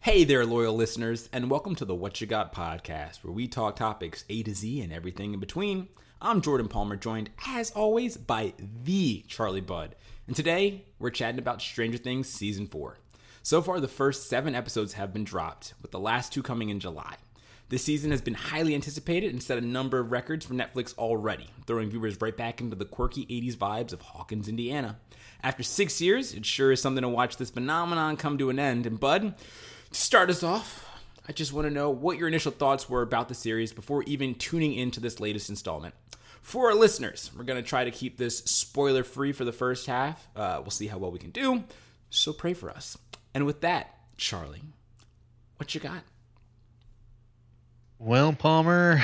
Hey there, loyal listeners, and welcome to the What You Got podcast, where we talk topics A to Z and everything in between. I'm Jordan Palmer, joined as always by the Charlie Budd, and today we're chatting about Stranger Things season four. So far, the first seven episodes have been dropped, with the last two coming in July. This season has been highly anticipated and set a number of records for Netflix already, throwing viewers right back into the quirky 80s vibes of Hawkins, Indiana. After six years, it sure is something to watch this phenomenon come to an end. And Bud, to start us off, I just want to know what your initial thoughts were about the series before even tuning into this latest installment. For our listeners, we're going to try to keep this spoiler free for the first half. Uh, we'll see how well we can do, so pray for us. And with that, Charlie, what you got? Well, Palmer,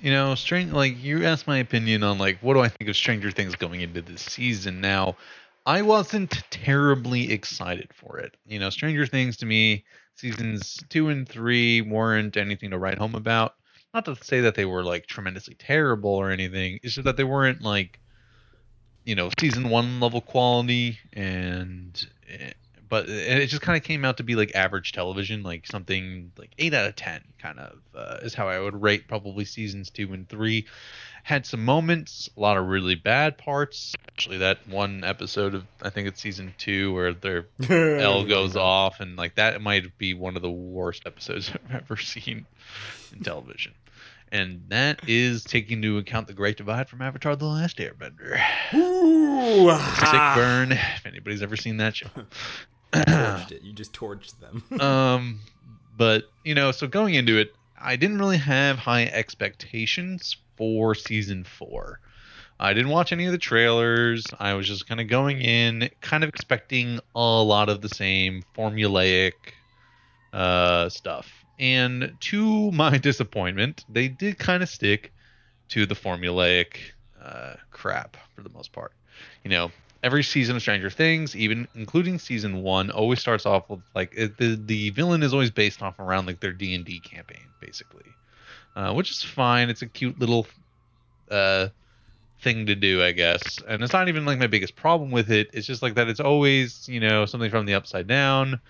you know, strange. Like you asked my opinion on like what do I think of Stranger Things going into this season. Now, I wasn't terribly excited for it. You know, Stranger Things to me, seasons two and three weren't anything to write home about. Not to say that they were like tremendously terrible or anything. It's just that they weren't like, you know, season one level quality and eh, but it just kind of came out to be like average television, like something like eight out of ten, kind of uh, is how I would rate probably seasons two and three. Had some moments, a lot of really bad parts. Actually, that one episode of I think it's season two where their El goes off, and like that might be one of the worst episodes I've ever seen in television. And that is taking into account the Great Divide from Avatar: The Last Airbender. Ooh, Sick burn. If anybody's ever seen that show torched it. You just torched them. um, but you know, so going into it, I didn't really have high expectations for season four. I didn't watch any of the trailers. I was just kind of going in, kind of expecting a lot of the same formulaic uh, stuff. And to my disappointment, they did kind of stick to the formulaic uh, crap for the most part. You know, every season of Stranger Things, even including season one, always starts off with like it, the the villain is always based off around like their D and D campaign, basically, uh, which is fine. It's a cute little uh, thing to do, I guess, and it's not even like my biggest problem with it. It's just like that it's always you know something from the upside down.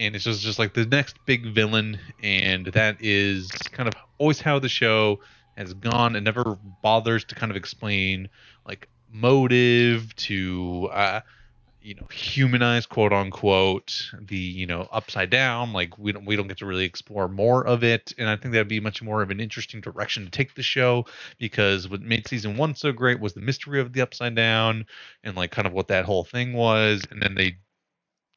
And it's just, just like the next big villain, and that is kind of always how the show has gone and never bothers to kind of explain like motive to uh, you know humanize quote unquote the you know upside down like we don't we don't get to really explore more of it and i think that'd be much more of an interesting direction to take the show because what made season one so great was the mystery of the upside down and like kind of what that whole thing was and then they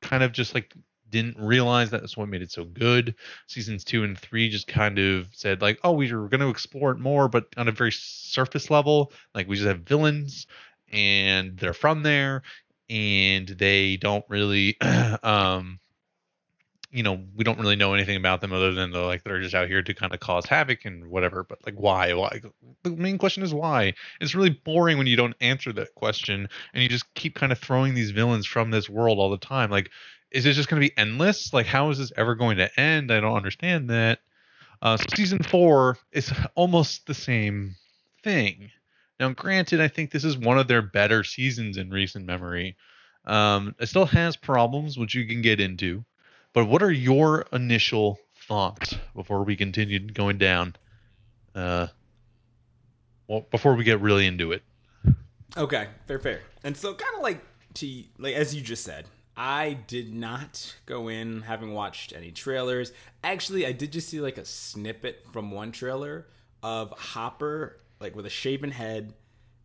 kind of just like didn't realize that's what made it so good. Seasons two and three just kind of said like, oh, we are going to explore it more, but on a very surface level. Like we just have villains, and they're from there, and they don't really, um, you know, we don't really know anything about them other than they're like they're just out here to kind of cause havoc and whatever. But like, why? Why? The main question is why. It's really boring when you don't answer that question and you just keep kind of throwing these villains from this world all the time. Like is it just going to be endless? Like, how is this ever going to end? I don't understand that. Uh, so season four is almost the same thing. Now, granted, I think this is one of their better seasons in recent memory. Um, it still has problems, which you can get into. But what are your initial thoughts before we continue going down? Uh, well, before we get really into it. Okay, fair, fair. And so, kind of like to like as you just said, I did not go in having watched any trailers. Actually, I did just see like a snippet from one trailer of Hopper like with a shaven head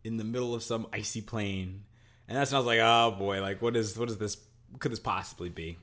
in the middle of some icy plain. And that's when I was like, oh boy, like what is what is this could this possibly be?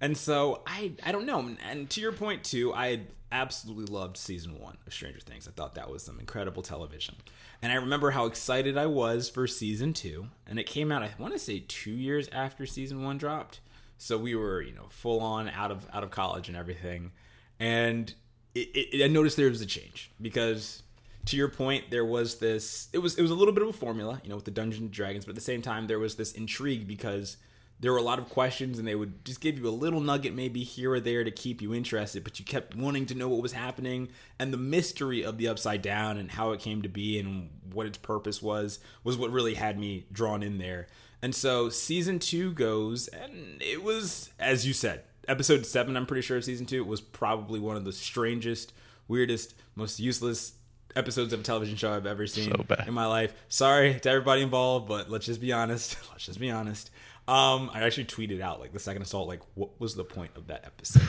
And so I I don't know. And to your point too, I absolutely loved season one of Stranger Things. I thought that was some incredible television. And I remember how excited I was for season two. And it came out, I want to say, two years after season one dropped. So we were, you know, full on out of out of college and everything. And it, it, I noticed there was a change because, to your point, there was this. It was it was a little bit of a formula, you know, with the Dungeons and Dragons, but at the same time, there was this intrigue because there were a lot of questions and they would just give you a little nugget maybe here or there to keep you interested but you kept wanting to know what was happening and the mystery of the upside down and how it came to be and what its purpose was was what really had me drawn in there and so season two goes and it was as you said episode seven, I'm pretty sure of season two, was probably one of the strangest, weirdest, most useless episodes of a television show I've ever seen So in my life. Sorry to everybody involved, but let's just be honest. Let's just be honest. Um, I actually tweeted out like the second assault, like what was the point of that episode?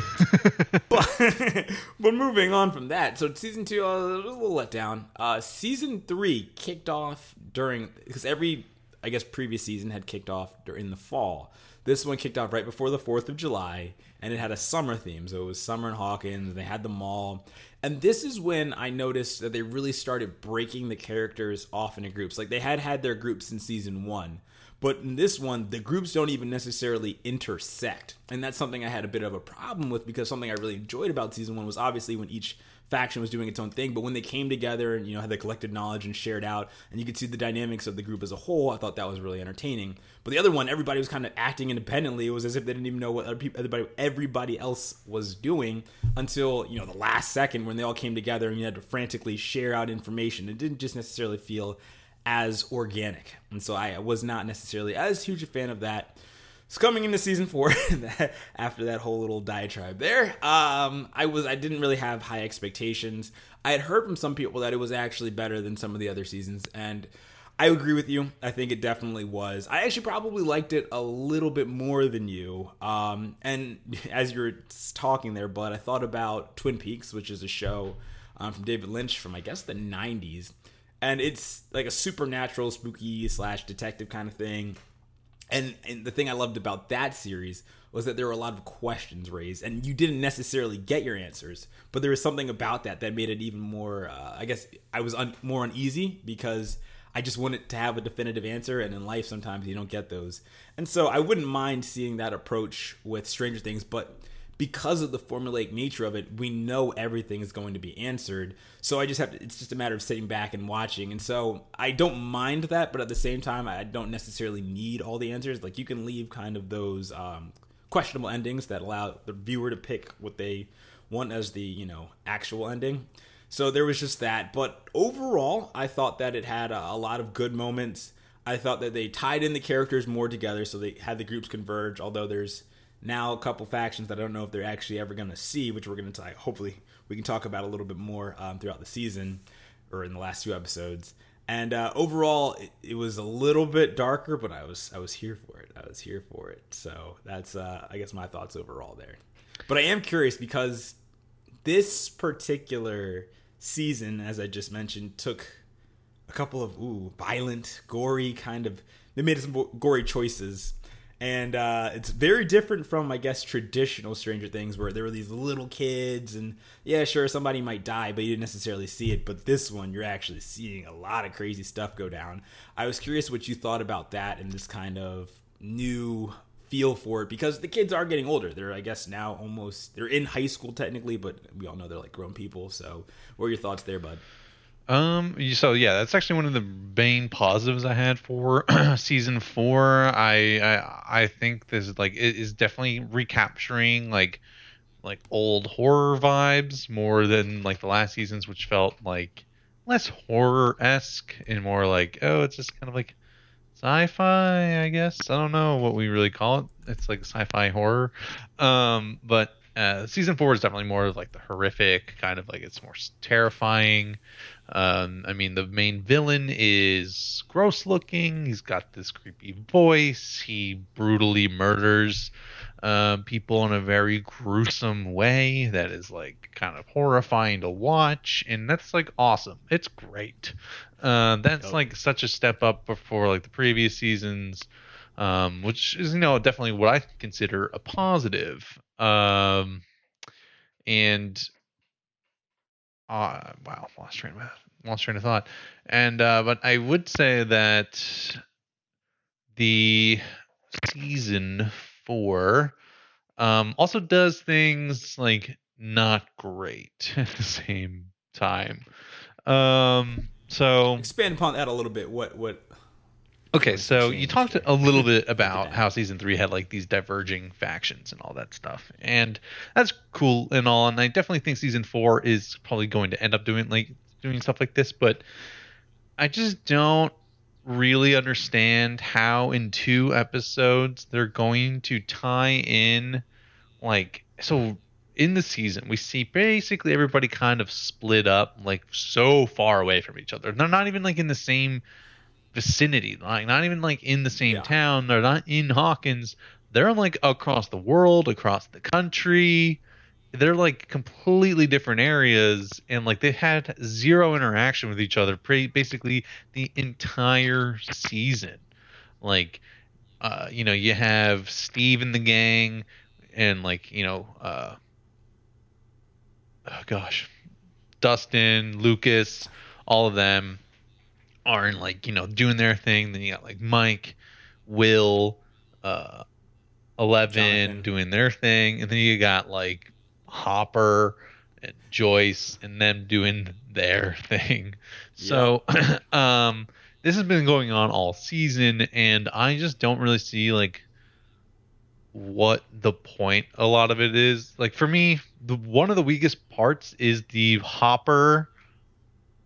but but moving on from that, so season two uh, was a little let down. Uh, season three kicked off during because every I guess previous season had kicked off during the fall. This one kicked off right before the Fourth of July, and it had a summer theme. So it was summer in Hawkins. They had the mall, and this is when I noticed that they really started breaking the characters off into groups. Like they had had their groups in season one, but in this one, the groups don't even necessarily intersect. And that's something I had a bit of a problem with because something I really enjoyed about season one was obviously when each faction was doing its own thing. But when they came together and, you know, had the collective knowledge and shared out, and you could see the dynamics of the group as a whole, I thought that was really entertaining. But the other one, everybody was kind of acting independently. It was as if they didn't even know what other people, everybody, everybody else was doing until, you know, the last second when they all came together and you had to frantically share out information. It didn't just necessarily feel as organic. And so I was not necessarily as huge a fan of that. So coming into season four, after that whole little diatribe there, um, I was I didn't really have high expectations. I had heard from some people that it was actually better than some of the other seasons, and I agree with you. I think it definitely was. I actually probably liked it a little bit more than you. Um, and as you were talking there, but I thought about Twin Peaks, which is a show um, from David Lynch from I guess the '90s, and it's like a supernatural, spooky slash detective kind of thing. And, and the thing I loved about that series was that there were a lot of questions raised, and you didn't necessarily get your answers, but there was something about that that made it even more. Uh, I guess I was un- more uneasy because I just wanted to have a definitive answer, and in life sometimes you don't get those. And so I wouldn't mind seeing that approach with Stranger Things, but because of the formulaic nature of it, we know everything is going to be answered. So I just have to, it's just a matter of sitting back and watching. And so I don't mind that, but at the same time, I don't necessarily need all the answers. Like you can leave kind of those um, questionable endings that allow the viewer to pick what they want as the, you know, actual ending. So there was just that. But overall, I thought that it had a, a lot of good moments. I thought that they tied in the characters more together so they had the groups converge, although there's now a couple factions that I don't know if they're actually ever going to see, which we're going to. Hopefully, we can talk about a little bit more um, throughout the season or in the last few episodes. And uh, overall, it, it, was a little bit darker, but I was I was here for it. I was here for it. So that's uh, I guess my thoughts overall there. But I am curious because this particular season, as I just mentioned, took a couple of ooh violent, gory kind of. They made some gory choices and uh, it's very different from i guess traditional stranger things where there were these little kids and yeah sure somebody might die but you didn't necessarily see it. But this one you're actually seeing a lot of crazy stuff go down. I was curious what you thought about that and this kind of new feel for it because the kids are getting older. They're i guess now almost they're in high school technically but we all know they're like grown people. So what are your thoughts there bud um. So yeah, that's actually one of the main positives I had for season four. I I I think this is like it is definitely recapturing like like old horror vibes more than like the last seasons, which felt like less horror esque and more like oh, it's just kind of like sci-fi. I guess I don't know what we really call it. It's like sci-fi horror. Um. But uh, season four is definitely more of like the horrific kind of like it's more terrifying. Um, I mean, the main villain is gross looking. He's got this creepy voice. He brutally murders uh, people in a very gruesome way that is like kind of horrifying to watch, and that's like awesome. It's great. Uh, that's oh. like such a step up before like the previous seasons, um, which is you know definitely what I consider a positive. Um, and uh, wow, lost train of lost train of thought. And uh, but I would say that the season four um, also does things like not great at the same time. Um, so expand upon that a little bit. What what Okay, so you talked a little bit about how season three had like these diverging factions and all that stuff, and that's cool and all. And I definitely think season four is probably going to end up doing like doing stuff like this, but I just don't really understand how in two episodes they're going to tie in like so in the season we see basically everybody kind of split up like so far away from each other. They're not even like in the same vicinity, like not even like in the same Yeah. town. They're not in Hawkins. They're like across the world, across the country. They're like completely different areas, and like they had zero interaction with each other, pretty basically the entire season. Like, uh, you know, you have Steve and the gang, and like you know, uh, oh gosh, Dustin, Lucas, all of them are in like you know doing their thing. Then you got like Mike, Will, uh, Eleven Jonathan. doing their thing, and then you got like Hopper and Joyce and them doing their thing. So, um, this has been going on all season, and I just don't really see like what the point a lot of it is. Like for me, the one of the weakest parts is the Hopper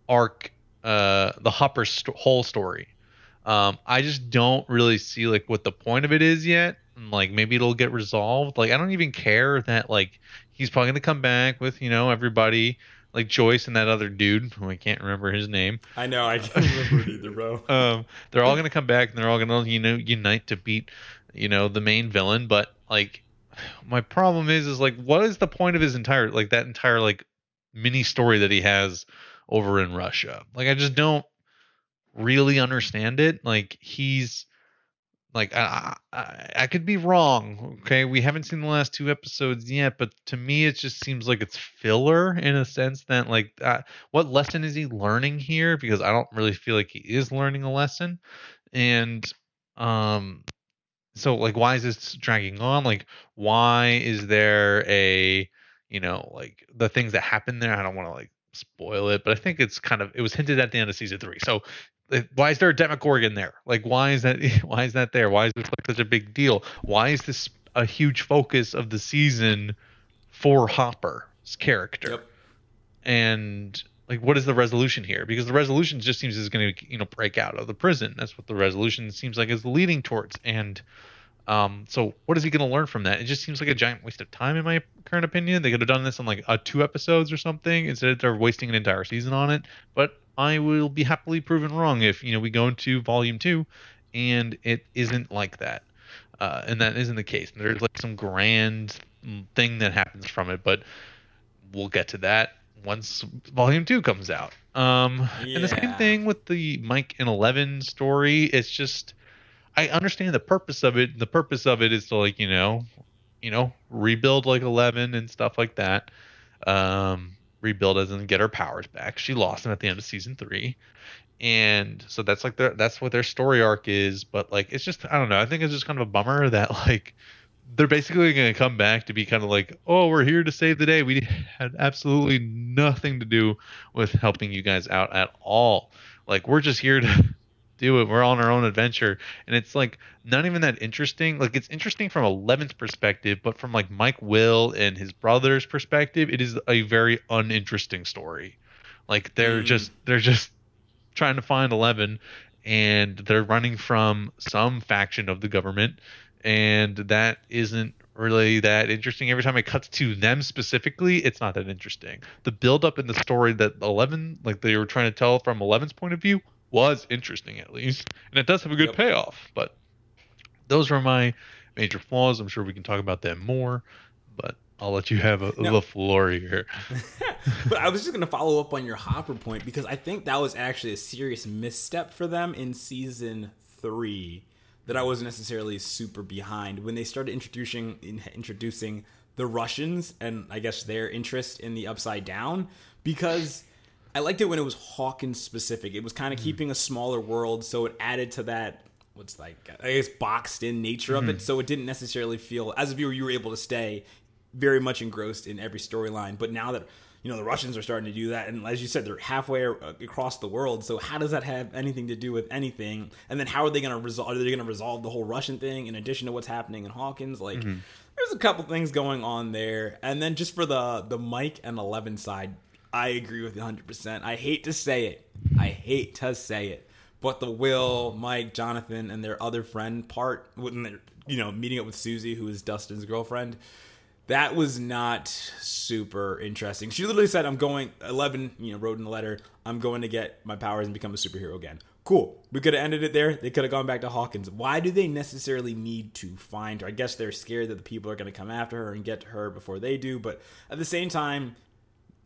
arc, uh, the Hopper st- whole story. Um, I just don't really see like what the point of it is yet. And, Like maybe it'll get resolved. Like I don't even care that like he's probably gonna come back with you know everybody like Joyce and that other dude who I can't remember his name. I know. I can't remember either, bro. Um, they're all gonna come back and they're all gonna you know unite to beat you know the main villain. But like my problem is is like what is the point of his entire like that entire like mini story that he has over in Russia? Like I just don't really understand it. Like he's like I, I I could be wrong. Okay, we haven't seen the last two episodes yet, but to me it just seems like it's filler in a sense that like uh, what lesson is he learning here? Because I don't really feel like he is learning a lesson, and um, so like why is this dragging on? Like why is there a you know like the things that happen there? I don't want to like spoil it, but I think it's kind of it was hinted at the end of season three. So why is there a Demogorgon there? Like, why is that? Why is that there? Why is this like such a big deal? Why is this a huge focus of the season for Hopper's character? Yep. And like, what is the resolution here? Because the resolution just seems is going to you know break out of the prison. That's what the resolution seems like is leading towards. And um, so what is he going to learn from that? It just seems like a giant waste of time, in my current opinion. They could have done this in like uh, two episodes or something instead of they're wasting an entire season on it. But I will be happily proven wrong if you know we go into volume two and it isn't like that, uh, and that isn't the case. There's like some grand thing that happens from it, but we'll get to that once volume two comes out. Um, and the same thing with the Mike and Eleven story. It's just I understand the purpose of it. The purpose of it is to like you know, you know, rebuild like Eleven and stuff like that. Um, rebuild as in get her powers back. She lost them at the end of season three, and so that's like their that's what their story arc is. But like it's just I don't know. I think it's just kind of a bummer that like they're basically going to come back to be kind of like, oh, we're here to save the day. We had absolutely nothing to do with helping you guys out at all. Like we're just here to do it. We're on our own adventure, and it's like not even that interesting. Like it's interesting from Eleven's perspective, but from like Mike Will and his brother's perspective, it is a very uninteresting story. Like they're Mm. just they're just trying to find Eleven, and they're running from some faction of the government, and that isn't really that interesting. Every time it cuts to them specifically, it's not that interesting. The build up in the story that Eleven, like they were trying to tell from Eleven's point of view, was interesting at least, and it does have a good Yep. payoff. But those are my major flaws. I'm sure we can talk about them more, but I'll let you have a, No. the floor here. but I was just gonna follow up on your Hopper point because I think that was actually a serious misstep for them in season three that I wasn't necessarily super behind when they started introducing in, introducing the Russians and I guess their interest in the Upside Down because I liked it when it was Hawkins specific. It was kind of mm. keeping a smaller world, so it added to that what's like I guess boxed in nature of it. Mm-hmm. So it didn't necessarily feel as a viewer you were able to stay very much engrossed in every storyline. But now that you know the Russians are starting to do that, and as you said, they're halfway uh, across the world. So how does that have anything to do with anything? And then how are they going to resolve? Are they going to resolve the whole Russian thing in addition to what's happening in Hawkins? Like, mm-hmm. there's a couple things going on there. And then just for the the Mike and Eleven side, I agree with you 100. percent I hate to say it. I hate to say it. But the Will, Mike, Jonathan, and their other friend part, when they're you know meeting up with Suzie, who is Dustin's girlfriend, that was not super interesting. She literally said, "I'm going." Eleven, you know, wrote in the letter, "I'm going to get my powers and become a superhero again." Cool. We could have ended it there. They could have gone back to Hawkins. Why do they necessarily need to find her? I guess they're scared that the people are going to come after her and get to her before they do. But at the same time,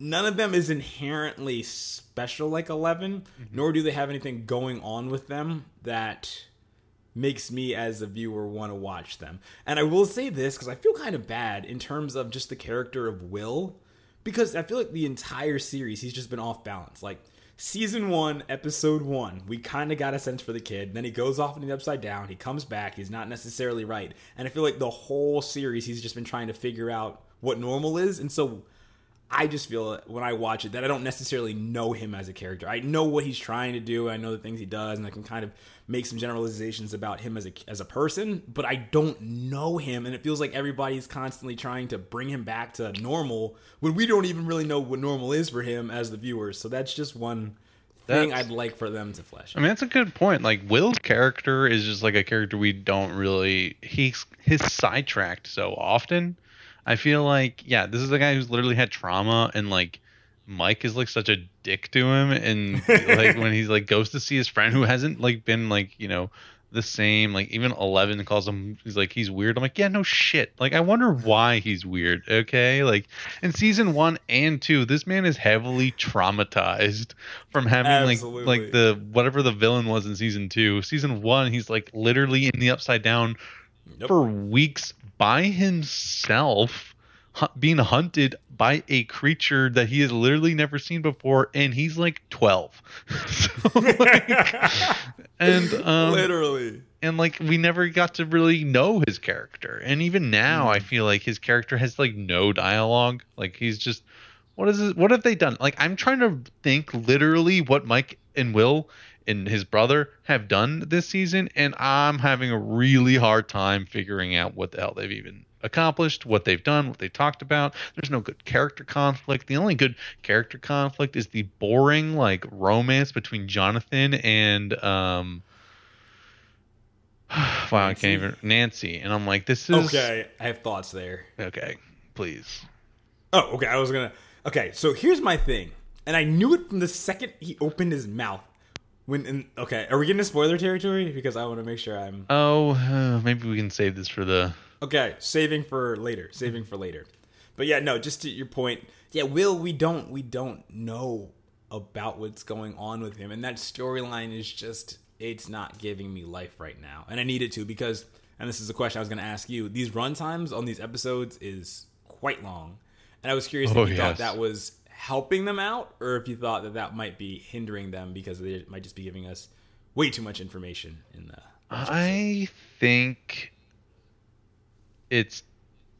none of them is inherently special like 11, mm-hmm. nor do they have anything going on with them that makes me as a viewer want to watch them. And I will say this because I feel kind of bad in terms of just the character of Will because I feel like the entire series he's just been off balance. Like season 1, episode 1, we kind of got a sense for the kid. Then he goes off in the upside down, he comes back, he's not necessarily right. And I feel like the whole series he's just been trying to figure out what normal is. And so I just feel when I watch it that I don't necessarily know him as a character. I know what he's trying to do. I know the things he does, and I can kind of make some generalizations about him as a as a person. But I don't know him, and it feels like everybody's constantly trying to bring him back to normal when we don't even really know what normal is for him as the viewers. So that's just one thing that's, I'd like for them to flesh. Out. I mean, that's a good point. Like Will's character is just like a character we don't really he's he's sidetracked so often I feel like yeah, this is a guy who's literally had trauma and like Mike is like such a dick to him and like when he's like goes to see his friend who hasn't like been like, you know, the same like even 11 calls him he's like he's weird. I'm like yeah no shit. Like i wonder why he's weird okay? Like in season one and two this man is heavily traumatized from having Absolutely. like like the whatever the villain was in season two. Season one he's like literally in the upside down for weeks by himself being hunted by a creature that he has literally never seen before and he's like 12 so like, and um, literally. and like we never got to really know his character. And even now mm. i feel like his character has like no dialogue. Like he's just what is it what have they done? Like i'm trying to think literally what mike and will and his brother have done this season, and I'm having a really hard time figuring out what the hell they've even accomplished, what they've done, what they talked about. There's no good character conflict. The only good character conflict is the boring like romance between Jonathan and um wow, Nancy? I can't even Nancy. And I'm like, this is Okay, I have thoughts there. Okay, please. Oh, okay. I was gonna Okay, so here's my thing. And I knew it from the second he opened his mouth. When in, okay, are we getting to spoiler territory? Because I want to make sure I'm. Oh, uh, maybe we can save this for the. Okay, saving for later. Saving for later. But yeah, no. Just to your point, yeah, Will, we don't we don't know about what's going on with him, and that storyline is just it's not giving me life right now, and I need it to because, and this is a question I was going to ask you. These run times on these episodes is quite long, and I was curious oh, if you yes. thought that was helping them out, or if you thought that that might be hindering them because they might just be giving us way too much information in the. I think it's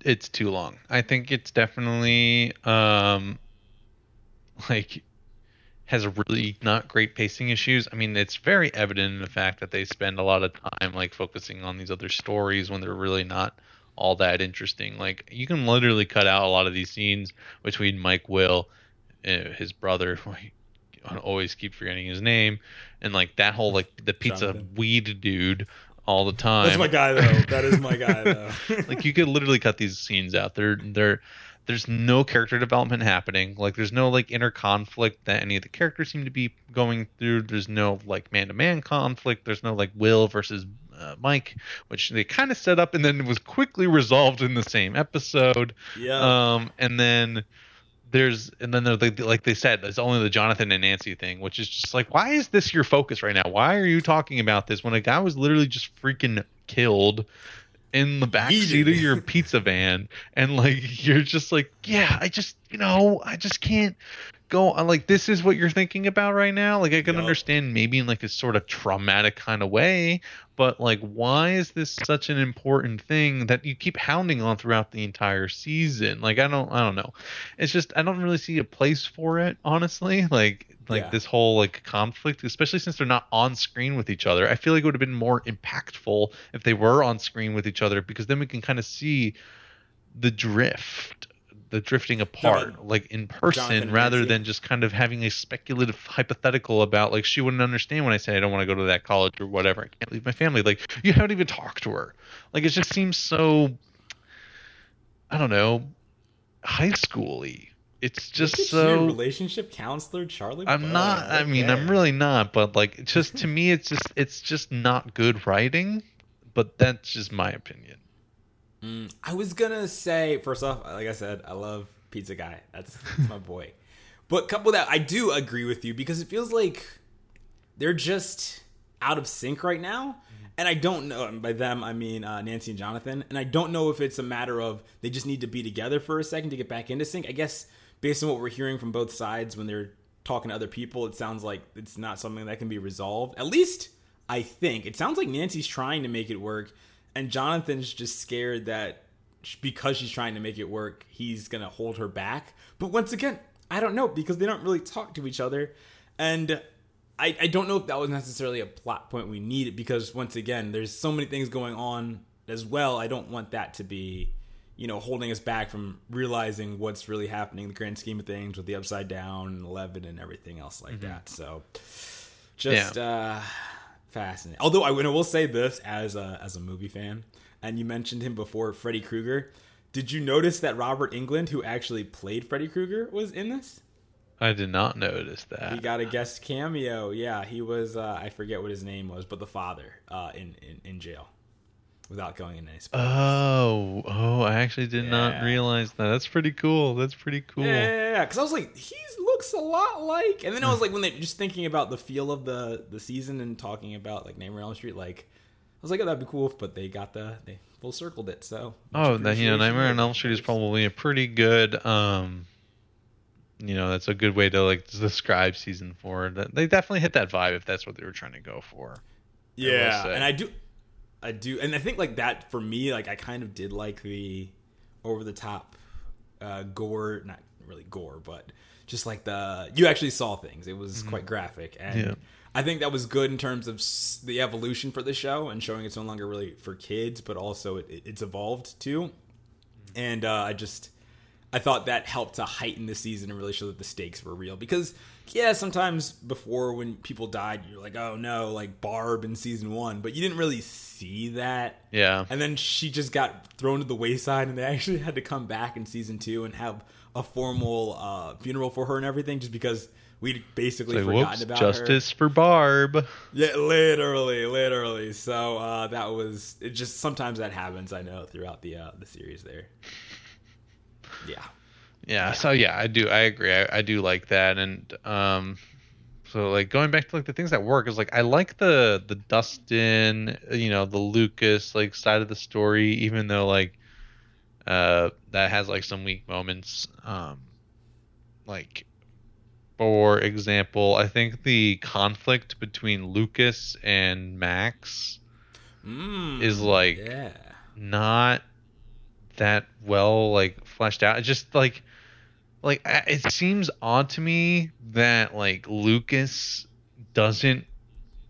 it's too long. I think it's definitely um like has really not great pacing issues. I mean, it's very evident in the fact that they spend a lot of time like focusing on these other stories when they're really not all that interesting. Like you can literally cut out a lot of these scenes between Mike Will his brother. I always keep forgetting his name, and like that whole like the pizza Jonathan. weed dude all the time. That's my guy though. That is my guy though. like you could literally cut these scenes out. They're they're there's no character development happening. Like there's no like inner conflict that any of the characters seem to be going through. There's no like man to man conflict. There's no like Will versus uh, Mike, which they kind of set up and then it was quickly resolved in the same episode. Yeah. Um, and then there's and then like, like they said it's only the jonathan and nancy thing which is just like why is this your focus right now? Why are you talking about this when a guy was literally just freaking killed in the back seat of your pizza van? And like you're just like yeah i just you know i just can't go on like this is what you're thinking about right now? Like i can yep. understand maybe in like a sort of traumatic kind of way but like why is this such an important thing that you keep hounding on throughout the entire season? Like i don't i don't know. It's just i don't really see a place for it honestly. Like like yeah. this whole like conflict especially since they're not on screen with each other. I feel like it would have been more impactful if they were on screen with each other because then we can kind of see the drift the drifting apart no, like in person rather than just kind of having a speculative hypothetical about like she wouldn't understand when I say I don't want to go to that college or whatever. I can't leave my family. Like you haven't even talked to her. Like it just seems so I don't know, high schooly. It's just Look at you, so. relationship counselor Charlie. I'm not. I mean, I'm really not. But like, just to me, it's just it's just not good writing. But that's just my opinion. Mm, I was gonna say first off, like I said, I love Pizza Guy. That's, that's my boy. But couple that, I do agree with you because it feels like they're just out of sync right now. And I don't know. And by them, I mean uh, Nancy and Jonathan. And I don't know if it's a matter of they just need to be together for a second to get back into sync. I guess based on what we're hearing from both sides when they're talking to other people, it sounds like it's not something that can be resolved. At least I think it sounds like Nancy's trying to make it work, and Jonathan's just scared that because she's trying to make it work, he's gonna hold her back. But once again, I don't know because they don't really talk to each other, and I, I don't know if that was necessarily a plot point we needed because once again, there's so many things going on as well. I don't want that to be, you know, holding us back from realizing what's really happening in the grand scheme of things with the upside down and eleven and everything else like that. So, just uh, fascinating. Although I, I will say this as a as a movie fan, and you mentioned him before, Freddy Krueger. Did you notice that Robert Englund, who actually played Freddy Krueger, was in this? I did not notice that. He got a guest cameo. Yeah, he was. Uh, I forget what his name was, but the father uh, in, in in jail, without going into any spoilers. Oh, oh! I actually did not realize that. That's pretty cool. That's pretty cool. Yeah, yeah, yeah. Because I was like, he looks a lot like. And then I was like, when they just thinking about the feel of the the season and talking about like Nightmare on Elm Street, like I was like, oh, that'd be cool. But they got the they full circled it. So Oh, that you know. Nightmare on Elm Street is probably a pretty good. um You know, that's a good way to like describe season four. That they definitely hit that vibe if that's what they were trying to go for. Yeah, and I do, I do, and I think like that for me, like I kind of did like the over the top uh, gore, not really gore, but just like the you actually saw things. It was quite graphic, and Yeah. I think that was good in terms of s- the evolution for the show and showing it's no longer really for kids, but also it, it- it's evolved too. And uh, I just I thought that helped to heighten the season and really show that the stakes were real. Because yeah, sometimes before when people died, you're like, oh no, like Barb in season one, but you didn't really see that. Yeah, And then she just got thrown to the wayside, and they actually had to come back in season two and have a formal uh, funeral for her and everything, just because we'd basically like, forgotten whoops, about her. justice for Barb. Yeah, literally, literally. So uh, that was it. Just sometimes that happens. I know throughout the uh, the series there. Yeah. Yeah, so yeah, I do. I agree. I, I do like that, and um, so like going back to like the things that work is like I like the the Dustin, you know, the Lucas like side of the story, even though like uh that has like some weak moments. Um, like for example, I think the conflict between Lucas and Max Mm, is like yeah. not that well like fleshed out. It's just like like it seems odd to me that like Lucas doesn't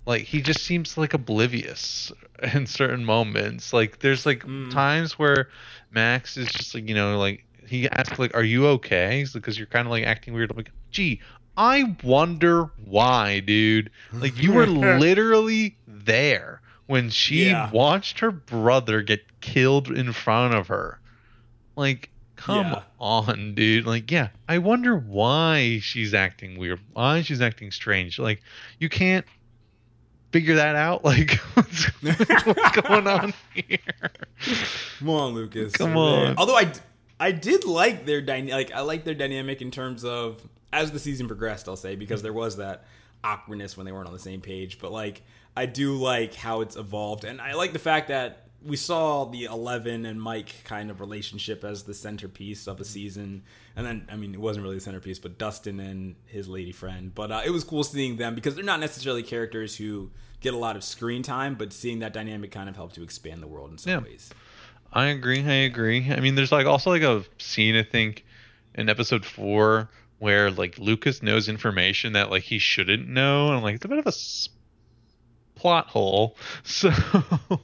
like he just seems like oblivious in certain moments. Like there's like Mm. times where Max is just like you know like he asks like are you okay? Because you're kind of like acting weird. I'm like gee. I wonder why, dude. Like you were literally there when she Yeah. watched her brother get killed in front of her. Like, come Yeah. on, dude. Like, yeah, I wonder why she's acting weird. Why she's acting strange. Like, you can't figure that out. Like, what's, what's going on here? Come on, Lucas. Come on. Although I, I did like their dyna- like I like their dynamic in terms of as the season progressed. I'll say because there was that awkwardness when they weren't on the same page. But like I do like how it's evolved, and I like the fact that we saw the Eleven and Mike kind of relationship as the centerpiece of the season. And then, I mean, it wasn't really the centerpiece, but Dustin and his lady friend. But uh, it was cool seeing them because they're not necessarily characters who get a lot of screen time, but seeing that dynamic kind of helped to expand the world in some Yeah. ways. I agree. I agree. I mean, there's like also like a scene I think in episode four where like Lucas knows information that like he shouldn't know, and I'm like it's a bit of a s- plot hole. So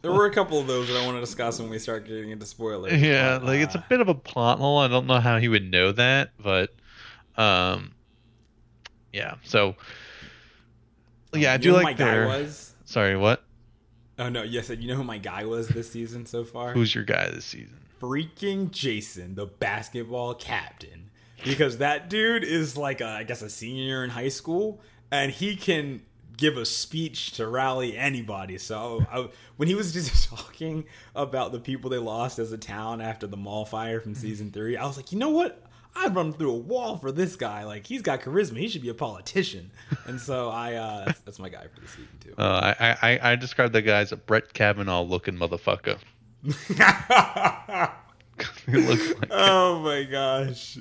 There were a couple of those that I want to discuss when we start getting into spoilers. yeah, like it's uh, a bit of a plot hole. I don't know how he would know that, but um, yeah. So yeah, I do like my their. guy was. Sorry, what? Oh no, yes, you know who my guy was this season so far. Who's your guy this season? freaking Jason, the basketball captain, because that dude is like a, I guess a senior in high school, and he can give a speech to rally anybody. So I, when he was just talking about the people they lost as a town after the mall fire from season three, I was like, you know what? I'd run through a wall for this guy. Like he's got charisma. He should be a politician. And so I, uh, that's, that's my guy for the season too. Uh, I, I I described the guy as a Brett Kavanaugh looking motherfucker. he looks like oh my gosh.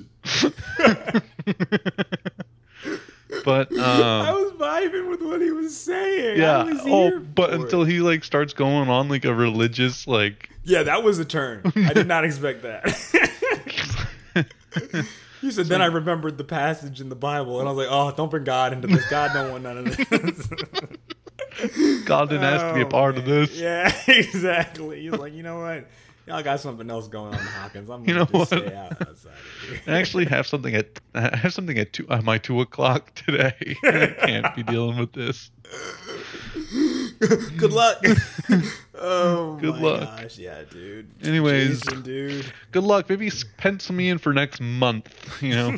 But I um, was vibing with what he was saying. I yeah. was Oh, here but for it. until he like starts going on like a religious like yeah, that was a turn. I did not expect that. He said, then I remembered the passage in the Bible, and I was like, oh, don't bring God into this. God don't want none of this. God didn't ask to be a Oh, part of this. Yeah, exactly. He's like, you know what? Y'all got something else going on Hawkins. I'm You gonna know what? stay out outside. I actually have something at I have something at two uh, my two o'clock today. I can't be dealing with this. Good luck. oh, Good my luck. gosh, yeah, dude. Anyways. Jason, dude. Good luck. Maybe pencil me in for next month. You know,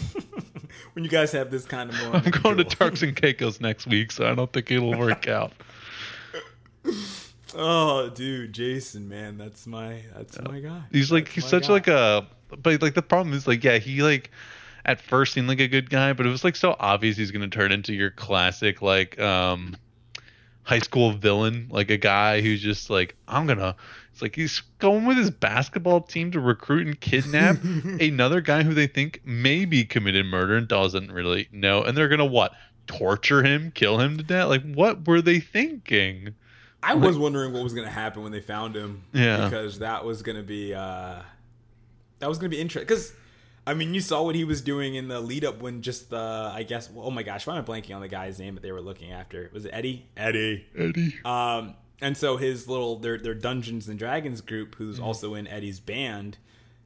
when you guys have this kind of more. I'm going to. Turks and Caicos next week, so I don't think it'll work out. Oh, dude, Jason, man, that's my that's my guy. He's like That's he's such guy. like a but like the problem is like yeah he like at first seemed like a good guy but it was like so obvious he's gonna turn into your classic like um high school villain like a guy who's just like I'm gonna it's like he's going with his basketball team to recruit and kidnap another guy who they think maybe committed murder and doesn't really know and they're gonna what torture him kill him to death like what were they thinking I was wondering what was going to happen when they found him. Yeah. Because that was going to be uh that was going to be interesting cuz I mean, you saw what he was doing in the lead up when just the I guess oh my gosh, why am I blanking on the guy's name that they were looking after? Was it Eddie? Eddie. Eddie Um and so his little their their Dungeons and Dragons group who's also in Eddie's band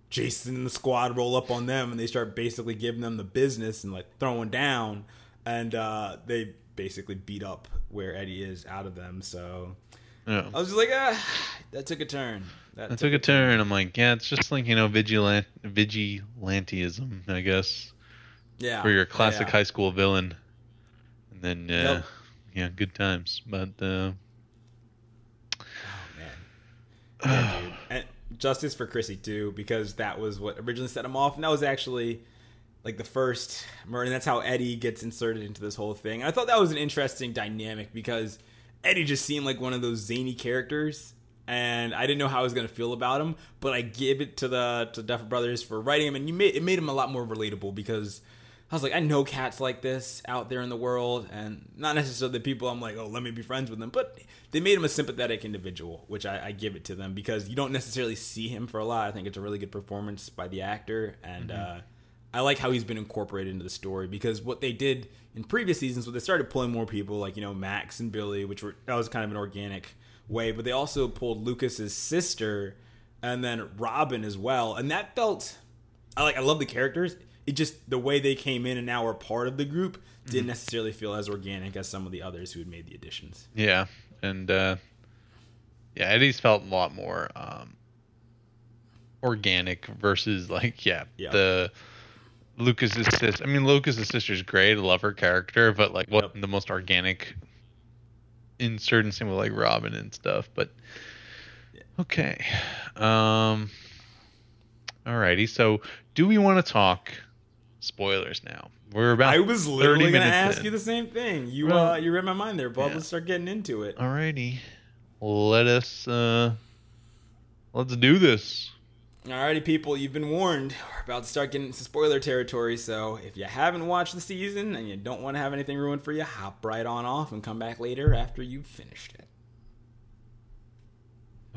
Jason and the squad roll up on them and they start basically giving them the business and like throwing down and uh they basically beat up where Eddie is out of them so yeah I was just like, ah, that took a turn. That I took a turn. I'm like, yeah, it's just like you know, vigilant vigilantism, I guess, yeah, for your classic yeah. high school villain. And then, uh, Yep. yeah, good times. But uh, Oh man, yeah, dude. And justice for Chrissy too, because that was what originally set him off, and that was actually like the first murder. And that's how Eddie gets inserted into this whole thing. And I thought that was an interesting dynamic because Eddie just seemed like one of those zany characters. And I didn't know how I was gonna feel about him, but I give it to the to Duffer Brothers for writing him, and you made it made him a lot more relatable because I was like, I know cats like this out there in the world, and not necessarily the people I'm like, oh, let me be friends with them, but they made him a sympathetic individual, which I, I give it to them because you don't necessarily see him for a lot. I think it's a really good performance by the actor, and uh, I like how he's been incorporated into the story because what they did in previous seasons, when they started pulling more people, like you know Max and Billy, which were that was kind of an organic way, but they also pulled Lucas's sister and then Robin as well, and that felt I like I love the characters. It just the way they came in and now are part of the group didn't necessarily feel as organic as some of the others who had made the additions. yeah, and uh, yeah, Eddie's felt a lot more um, organic versus like yeah, Yeah. the Lucas's sister. I mean, Lucas's sister's great. I love her character, but like what Yep. the most organic insert and same with like Robin and stuff. But okay, um, alrighty. So, do we want to talk spoilers now? We're about I was 30 literally going to ask in. you the same thing. You Well, uh, you read my mind there, Bob. yeah. Let's start getting into it. Alrighty, let us uh, let's do this. Alrighty, people, you've been warned. We're about to start getting into spoiler territory, so if you haven't watched the season and you don't want to have anything ruined for you, hop right on off and come back later after you've finished it.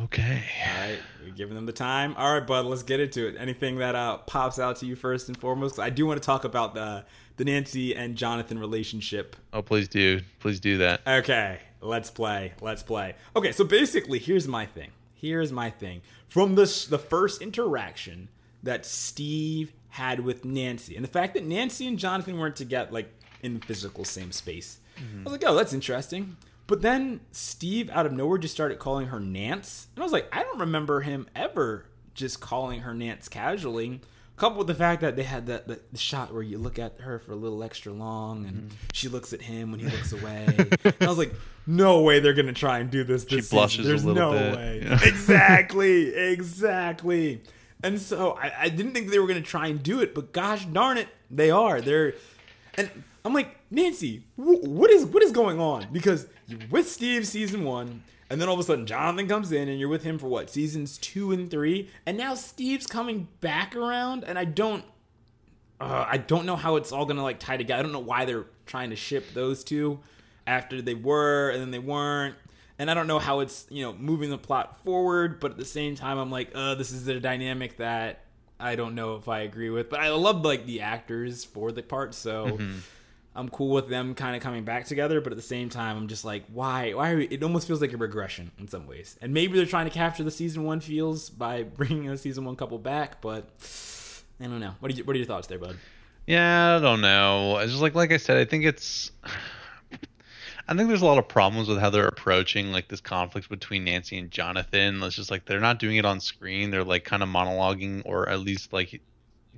Okay. Alright, you're giving them the time. Alright, bud, let's get into it. Anything that uh, pops out to you first and foremost? I do want to talk about the the Nancy and Jonathan relationship Oh, please do, please do that. Okay, let's play. Let's play. Okay, so basically, here's my thing. Here's my thing. From this, the first interaction that Steve had with Nancy, and the fact that Nancy and Jonathan weren't together, like in the physical same space, mm-hmm. I was like, oh, that's interesting. But then Steve, out of nowhere, just started calling her Nance, and I was like, I don't remember him ever just calling her Nance casually, coupled with the fact that they had that the, the shot where you look at her for a little extra long and Mm-hmm. she looks at him when he looks away. and I was like, no way they're gonna try and do this. this season. blushes a There's little no bit. way. Yeah. exactly, exactly. And so I, I didn't think they were gonna try and do it, but gosh darn it, they are. They're and I'm like Nancy, wh- what is what is going on? Because you're with Steve season one, and then all of a sudden Jonathan comes in, and you're with him for what seasons two and three, and now Steve's coming back around, and I don't, uh, I don't know how it's all gonna like tie together. I don't know why they're trying to ship those two after they were and then they weren't. And I don't know how it's you know moving the plot forward, but at the same time, I'm like, uh, this is a dynamic that I don't know if I agree with. But I love like the actors for the part, so I'm cool with them kind of coming back together. But at the same time, I'm just like, why? Why? Are we, it almost feels like a regression in some ways. And maybe they're trying to capture the season one feels by bringing a season one couple back, but I don't know. What are you, What are your thoughts there, bud? Yeah, I don't know. It's just like like I said, I think it's I think there's a lot of problems with how they're approaching like this conflict between Nancy and Jonathan. It's just like they're not doing it on screen. They're like kind of monologuing or at least like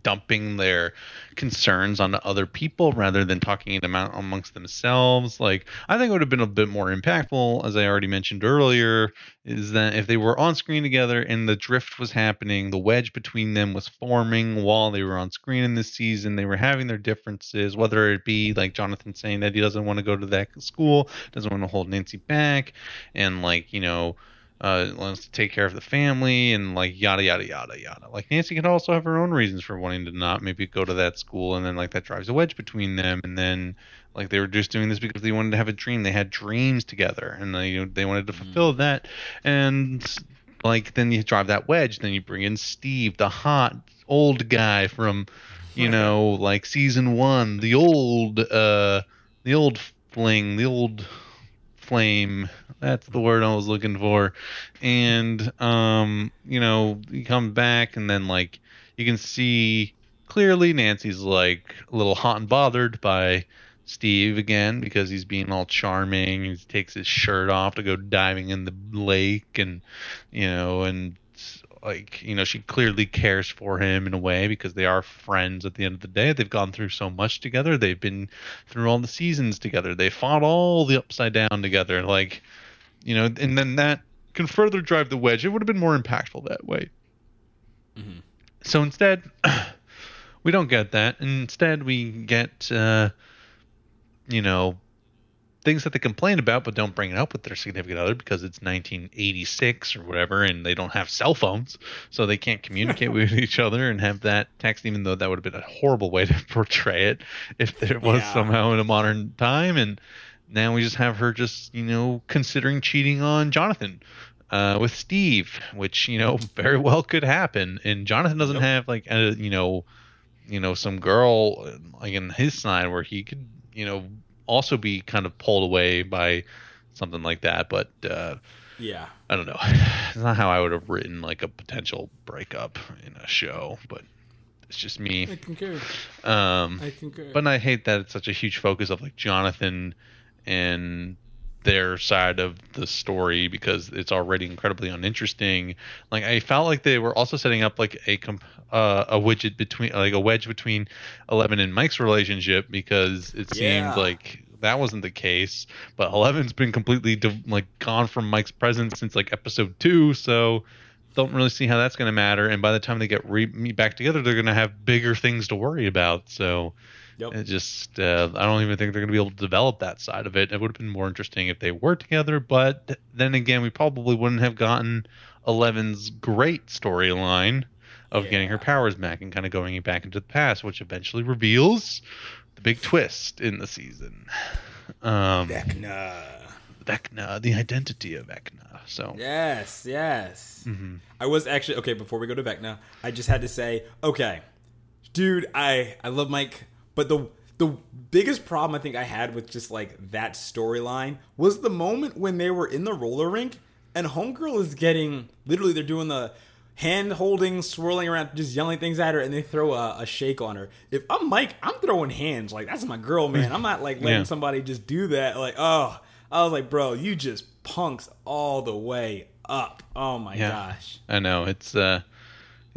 dumping their concerns onto other people rather than talking them out amongst themselves. Like I think it would have been a bit more impactful, as I already mentioned earlier, is that if they were on screen together and the drift was happening, the wedge between them was forming while they were on screen in this season. They were having their differences, whether it be like Jonathan saying that he doesn't want to go to that school, doesn't want to hold Nancy back, and like, you know, uh, wants to take care of the family and like yada yada yada yada. Like Nancy could also have her own reasons for wanting to not maybe go to that school, and then like that drives a wedge between them. And then like they were just doing this because they wanted to have a dream. They had dreams together, and they they wanted to fulfill that. And like then you drive that wedge. Then you bring in Steve, the hot old guy from you know like season one, the old uh the old fling, the old flame. That's the word i was looking for. And um you know he comes back and then like you can see clearly nancy's like a little hot and bothered by steve again because he's being all charming. He takes his shirt off to go diving in the lake and you know and like you know she clearly cares for him in a way because they are friends at the end of the day. They've gone through so much together. They've been through all the seasons together. They fought all the upside down together. Like you know and then that can further drive the wedge. It would have been more impactful that way. Mhm. so instead we don't get that. Instead we get uh you know things that they complain about but don't bring it up with their significant other because it's 1986 or whatever and they don't have cell phones so they can't communicate with each other and have that text even though that would have been a horrible way to portray it if there was Yeah. somehow in a modern time and now we just have her just you know considering cheating on jonathan uh, with steve which you know very well could happen and jonathan doesn't Yep. have like a you know you know some girl like in his side where he could you know also be kind of pulled away by something like that but uh Yeah. i don't know it's not how i would have written like a potential breakup in a show but it's just me I concur. um I concur. but I hate that it's such a huge focus of like Jonathan and their side of the story because it's already incredibly uninteresting. Like I felt like they were also setting up like a comp- uh, a widget between like a wedge between Eleven and Mike's relationship because it Yeah. seemed like that wasn't the case. But Eleven's been completely de- like gone from Mike's presence since like episode two, so don't really see how that's going to matter. And by the time they get re- back together, they're going to have bigger things to worry about. So Yep. it just, uh, I don't even think they're going to be able to develop that side of it. It would have been more interesting if they were together. But then again, we probably wouldn't have gotten Eleven's great storyline of getting her powers back and kind of going back into the past, which eventually reveals the big twist in the season. Um, Vecna. Vecna, the identity of Vecna. So, Yes, yes. mhm. I was actually okay. Before we go to Vecna, I just had to say, okay, dude, I I love Mike, but the the biggest problem I think I had with just like that storyline was the moment when they were in the roller rink and Homegirl is getting literally they're doing the hand holding, swirling around, just yelling things at her, and they throw a, a shake on her. If I'm Mike, I'm throwing hands like that's my girl, man. I'm not like letting Yeah. somebody just do that. Like, oh, I was like, bro, you just punks all the way up. Oh my Yeah. gosh. I know it's uh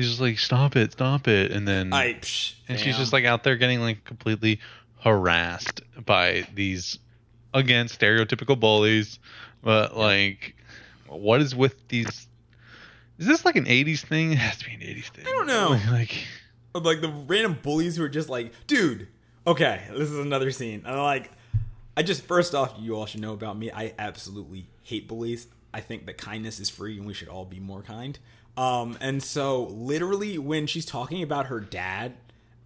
he's just like, "Stop it, stop it," and then I psh, and she's just like out there getting like completely harassed by these again stereotypical bullies. But like, what is with these? Is this like an '80s thing? It has to be an '80s thing. I don't know. Like, like the random bullies who are just like, dude, okay, this is another scene. And I'm like, I just first off, you all should know about me. I absolutely hate bullies. I think that kindness is free and we should all be more kind. Um, and so literally when she's talking about her dad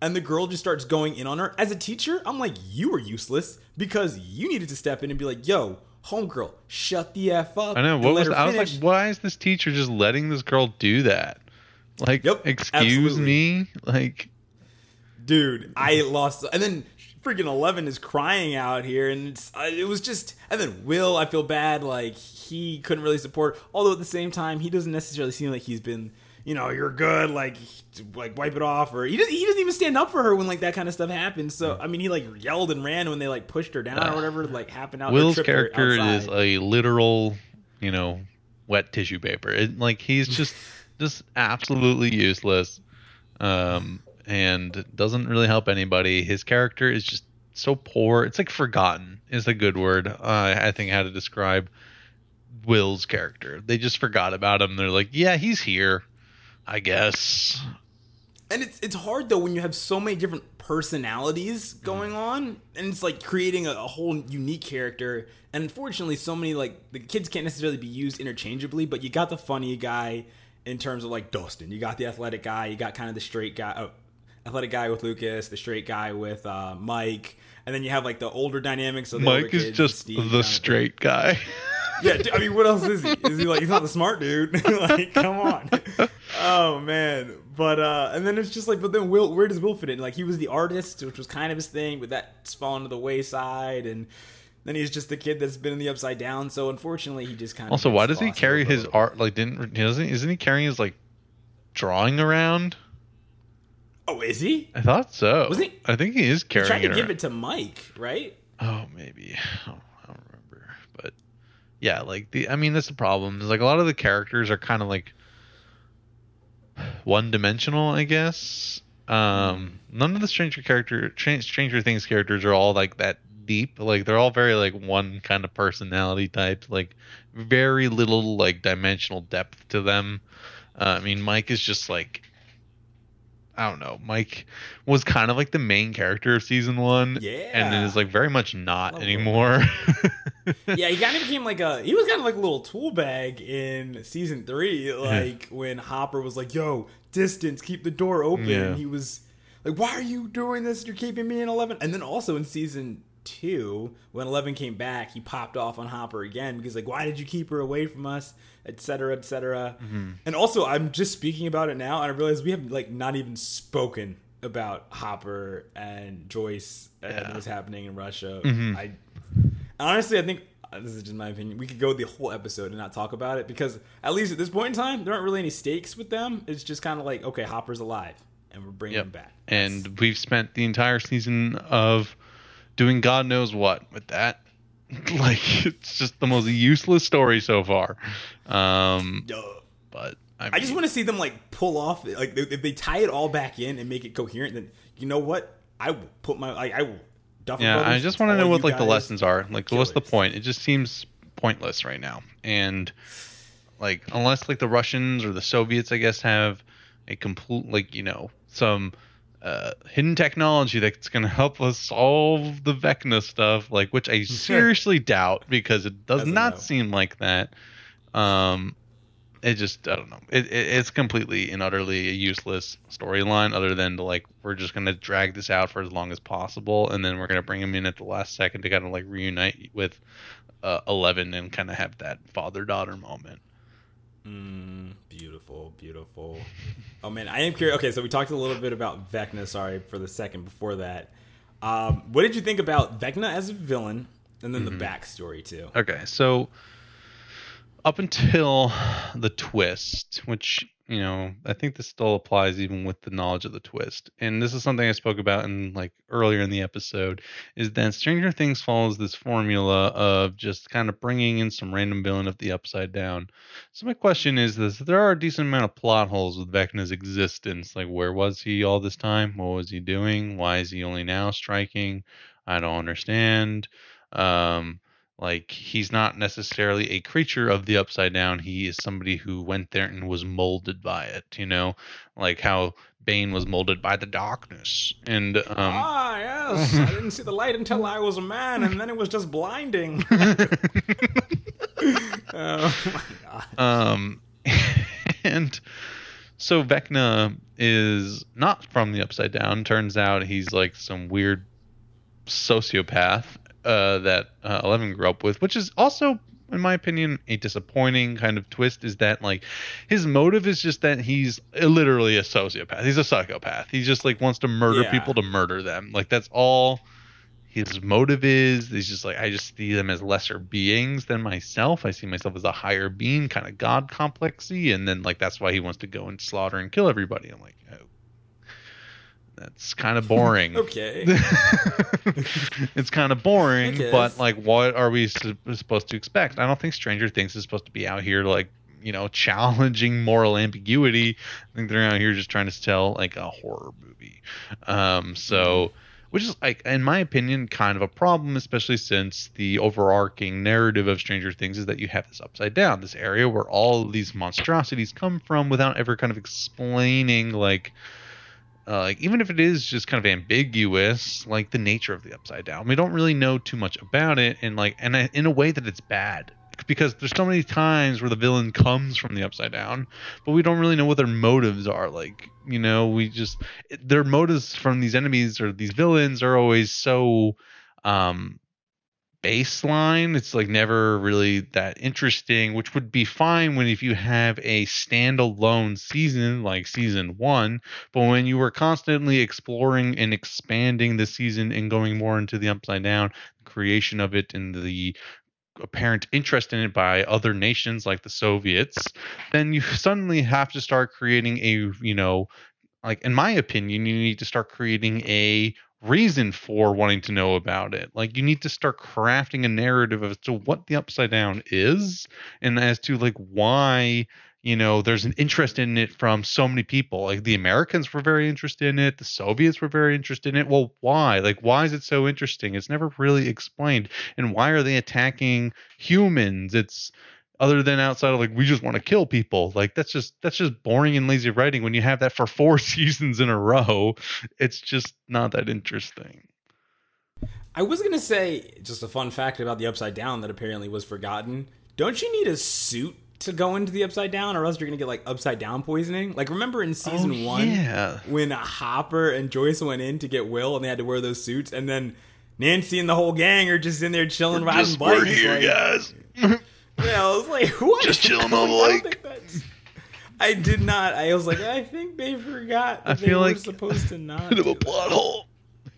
and the girl just starts going in on her as a teacher, I'm like, you were useless because you needed to step in and be like, yo, homegirl, shut the f up. I know what was. I was like, why is this teacher just letting this girl do that? Like, Yep, excuse absolutely. me, like. dude i lost and then freaking 11 is crying out here and it's, uh, it was just and then will i feel bad like he couldn't really support although at the same time he doesn't necessarily seem like he's been you know you're good like like wipe it off or he doesn't, he doesn't even stand up for her when like that kind of stuff happens so i mean he like yelled and ran when they like pushed her down or whatever like happened out Will's character is a literal, you know, wet tissue paper. It, like he's just just absolutely useless, um, and doesn't really help anybody. His character is just so poor. It's like forgotten is a good word. Uh, I think how to describe Will's character. They just forgot about him. They're like, yeah, he's here, I guess. and it's it's hard though when you have so many different personalities going on and it's like creating a, a whole unique character and unfortunately so many like the kids can't necessarily be used interchangeably but you got the funny guy in terms of like dustin you got the athletic guy you got kind of the straight guy oh, athletic guy with lucas the straight guy with uh, mike and then you have like the older dynamics of the Mike is just Steve, the straight guy. Yeah, I mean, what else is he? Is he like he's not the smart dude? like, come on. Oh man, but uh, and then it's just like, but then Will, where does Will fit in? Like, he was the artist, which was kind of his thing, but that's fallen to the wayside, and then he's just the kid that's been in the upside down. So unfortunately, he just kind of Also, why does he carry his art? Like, didn't doesn't isn't he carrying his like drawing around? Oh, is he? I thought so. Was he- I think he is He carrying tried to it. give around. it to Mike, right? Oh, maybe. I don't, I don't remember, but yeah, like the. I mean, that's the problem. Is like a lot of the characters are kind of like one dimensional, I guess. Um, none of the Stranger character, Tra- Stranger Things characters are all like that deep. Like they're all very like one kind of personality type. Like very little like dimensional depth to them. Uh, I mean, Mike is just like. I don't know. Mike was kind of like the main character of season one, Yeah. and then is like very much not anymore. yeah, he kind of became like a. He was kind of like a little tool bag in season three, like when Hopper was like, "Yo, distance, keep the door open." Yeah. And he was like, "Why are you doing this? You're keeping me in 11. And then also in season two, when Eleven came back, he popped off on Hopper again because like, "Why did you keep her away from us?" Etc. Etc. Mm-hmm. And also, I'm just speaking about it now, and I realize we have like not even spoken about Hopper and Joyce and Yeah. what's happening in Russia. Mhm. I honestly, I think this is just my opinion. We could go the whole episode and not talk about it because at least at this point in time, there aren't really any stakes with them. It's just kind of like, okay, Hopper's alive, and we're bringing Yep. him back. and we've spent the entire season of doing God knows what with that. like it's just the most useless story so far. Um, but I, I just want to see them like pull off, like if they tie it all back in and make it coherent. Then you know what? I will put my, like, I will. Duffer Yeah, I just want to know what like the lessons are. Like, what's the point? It just seems pointless right now. And like, unless like the Russians or the Soviets, I guess, have a complete like you know some uh, hidden technology that's going to help us solve the Vecna stuff, like which I seriously doubt because it does Doesn't not know. seem like that. Um, it just I don't know. It, it it's completely and utterly a useless storyline, other than to like we're just gonna drag this out for as long as possible, and then we're gonna bring him in at the last second to kind of like reunite with uh, Eleven and kind of have that father daughter moment. Mm, beautiful, beautiful. Oh man, I am curious. Okay, so we talked a little bit about Vecna. Sorry for the second before that. Um, what did you think about Vecna as a villain, and then Mm-hmm. the backstory too? Okay, so up until the twist, which you know, I think this still applies even with the knowledge of the twist. And this is something I spoke about in like earlier in the episode is that Stranger Things follows this formula of just kind of bringing in some random villain of the upside down. So my question is this, there are a decent amount of plot holes with Vecna's existence. Like where was he all this time? What was he doing? Why is he only now striking? I don't understand. Um like he's not necessarily a creature of the upside down. He is somebody who went there and was molded by it. You know, like how Bane was molded by the darkness. And um, ah, yes, I didn't see the light until I was a man, and then it was just blinding. oh my god. Um, and so Vecna is not from the upside down. Turns out he's like some weird sociopath uh, that uh, Eleven grew up with, which is also, in my opinion, a disappointing kind of twist. Is that like his motive is just that he's literally a sociopath. He's a psychopath. He just like wants to murder yeah. people to murder them. Like that's all his motive is. He's just like I just see them as lesser beings than myself. I see myself as a higher being, kind of god complexy, and then like that's why he wants to go and slaughter and kill everybody. I'm like, that's kind of boring. okay. it's kind of boring, but like, what are we su- supposed to expect? I don't think Stranger Things is supposed to be out here like you know challenging moral ambiguity. I think they're out here just trying to tell like a horror movie. Um, so. Which is, like, in my opinion, kind of a problem, especially since the overarching narrative of Stranger Things is that you have this upside down, this area where all these monstrosities come from, without ever kind of explaining, like, uh, like even if it is just kind of ambiguous, like the nature of the upside down, we don't really know too much about it, and like and in a way that it's bad because there's so many times where the villain comes from the upside down, but we don't really know what their motives are. Like you know, we just their motives from these enemies or these villains are always so um baseline. It's like never really that interesting, which would be fine when if you have a standalone season like season one. But when you were constantly exploring and expanding the season and going more into the upside down, creation of it and the apparent interest in it by other nations like the Soviets, then you suddenly have to start creating a, you know, like in my opinion, you need to start creating a reason for wanting to know about it. Like you need to start crafting a narrative as to what the upside down is and as to like why you know there's an interest in it from so many people. Like the americans were very interested in it the soviets were very interested in it. Well why? Like why is it so interesting? It's never really explained. And why are they attacking humans? It's other than outside of like we just want to kill people. Like that's just that's just boring and lazy writing when you have that for four seasons in a row. It's just not that interesting. I was going to say just a fun fact about the upside down that apparently was forgotten. Don't you need a suit to go into the upside down or else you're going to get like upside down poisoning? Like remember in oh, season oh, one yeah. when hopper and joyce went in to get will and they had to wear those suits and then nancy and the whole gang are just in there chilling We're riding bikes we're here like, guys yeah, I was like, what? Just chilling on the lake. I did not. I was like, I think they forgot. I feel like supposed to not. Bit of a plot hole.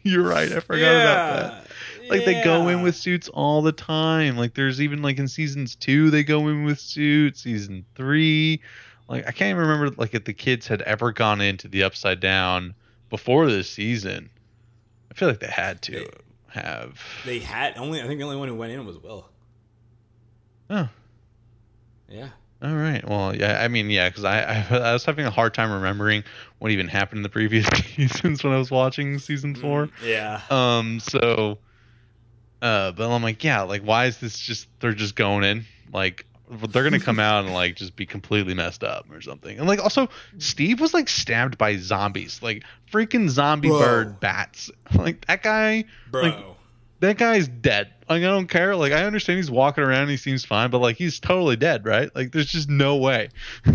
You're right. I forgot yeah, about that. Like yeah. they go in with suits all the time. Like there's even like in seasons two they go in with suits. Season three, like I can't even remember like if the kids had ever gone into the Upside Down before this season. I feel like they had to they, have. They had only. I think the only one who went in was Will. Oh. Yeah. All right. Well, yeah. I mean, yeah, because I, I, I was having a hard time remembering what even happened in the previous seasons when I was watching season mm, four. yeah. Um. So. Uh. But I'm like, yeah. Like, why is this just? They're just going in. Like, they're gonna come out and like just be completely messed up or something. And like, also, Steve was like stabbed by zombies. Like, freaking zombie Bro. bird bats. Like that guy. Bro. Like, that guy's dead. Like I don't care. Like I understand he's walking around and he seems fine, but like he's totally dead, right? Like there's just no way.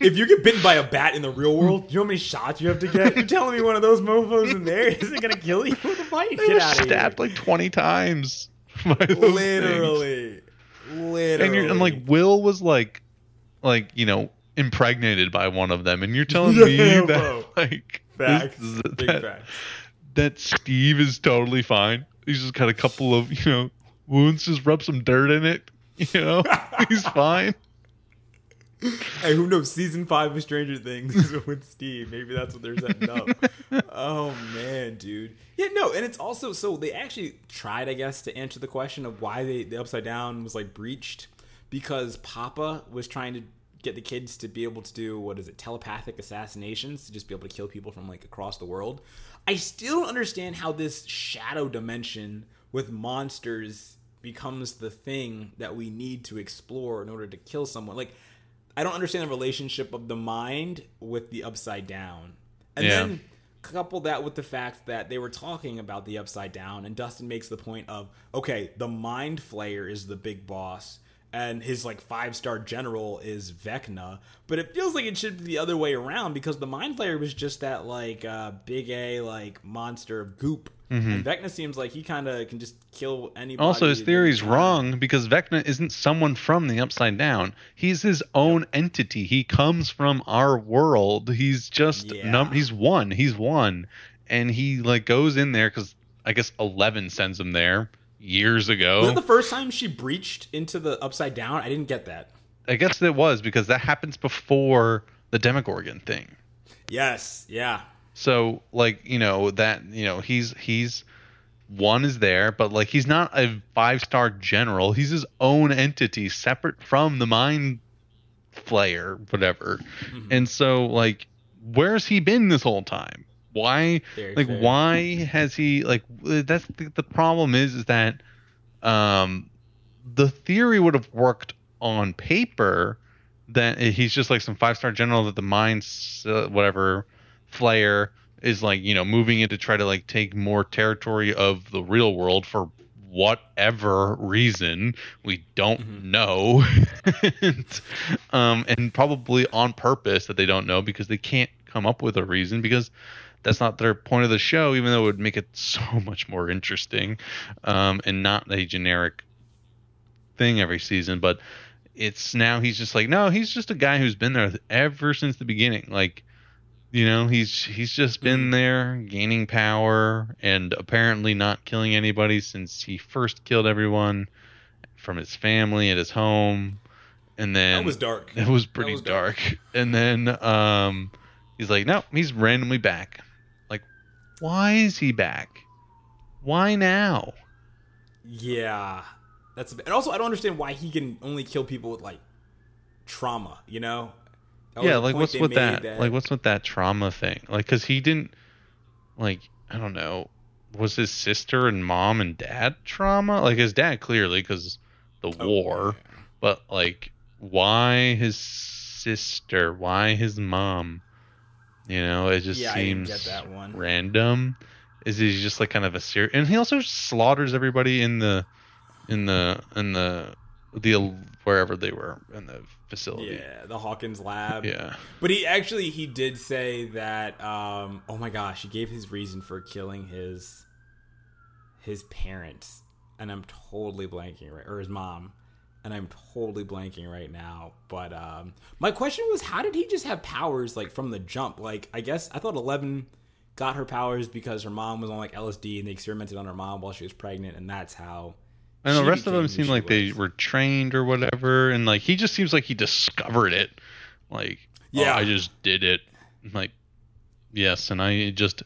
if you get bitten by a bat in the real world, you know how many shots you have to get? You're telling me one of those mofo's in there isn't gonna kill you with a bite? Get out stabbed like twenty times. Literally. Things. Literally. And, you're, and like Will was like like, you know, impregnated by one of them, and you're telling me that like facts. This, Big that, facts. that Steve is totally fine he's just got a couple of you know wounds. Just rub some dirt in it. You know, he's fine. hey, who knows? Season five of Stranger Things with Steve. Maybe that's what they're setting up. oh man, dude. Yeah, no, and it's also so they actually tried, I guess, to answer the question of why they the Upside Down was like breached because Papa was trying to get the kids to be able to do what is it telepathic assassinations to just be able to kill people from like across the world. I still don't understand how this shadow dimension with monsters becomes the thing that we need to explore in order to kill someone. Like I don't understand the relationship of the mind with the upside down. And Yeah. then couple that with the fact that they were talking about the upside down and Dustin makes the point of okay, the mind flayer is the big boss and his like five star general is Vecna, but it feels like it should be the other way around because the mind flayer was just that like uh, big A like monster of goop. And Vecna seems like he kind of can just kill anybody. Also, his theory's any time. wrong because Vecna isn't someone from the Upside Down. He's his own entity. He comes from our world. He's just Yeah. num- he's one. He's one, and he like goes in there because I guess Eleven sends him there years ago. Was the first time she breached into the upside down? I didn't get that. I guess it was because that happens before the Demogorgon thing. Yes, yeah. So like you know that you know he's he's one is there, but like he's not a five star general. He's his own entity, separate from the mind flayer, whatever. Mm-hmm. And so like, where's he been this whole time? Why? Very like, fair. why has he like? That's the, the problem is is that um the theory would have worked on paper that he's just like some five star general that the mind's uh, whatever flayer is like you know moving in to try to like take more territory of the real world for whatever reason we don't Mhm. know and, um and probably on purpose that they don't know because they can't come up with a reason because that's not their point of the show even though it would make it so much more interesting um and not a generic thing every season but it's now he's just like no he's just a guy who's been there ever since the beginning like you know he's he's just been Mhm. there gaining power and apparently not killing anybody since he first killed everyone from his family at his home and then that was dark. it was pretty was dark. dark. And then um he's like, no, he's randomly back. Why is he back? Why now? Yeah, that's and also I don't understand why he can only kill people with like trauma. You know? That yeah, like what's with made that, Like what's with that trauma thing? Like, cause he didn't like I don't know. Was his sister and mom and dad trauma? Like his dad clearly because the Oh, war, yeah. but like why his sister? Why his mom? You know, it just Yeah, seems random. Is he just like kind of a serious? And he also slaughters everybody in the, in the in the the wherever they were in the facility. Yeah, the Hawkins lab. Yeah. But he actually he did say that um oh my gosh, he gave his reason for killing his his parents. And I'm totally blanking right or his mom. And I'm totally blanking right now. But um my question was how did he just have powers like from the jump? Like I guess I thought Eleven got her powers because her mom was on like LSD and they experimented on her mom while she was pregnant and that's how And the rest of them seem like they were trained or whatever, and like he just seems like he discovered it. Like, yeah, Yeah. I just did it. Like, yes, and I just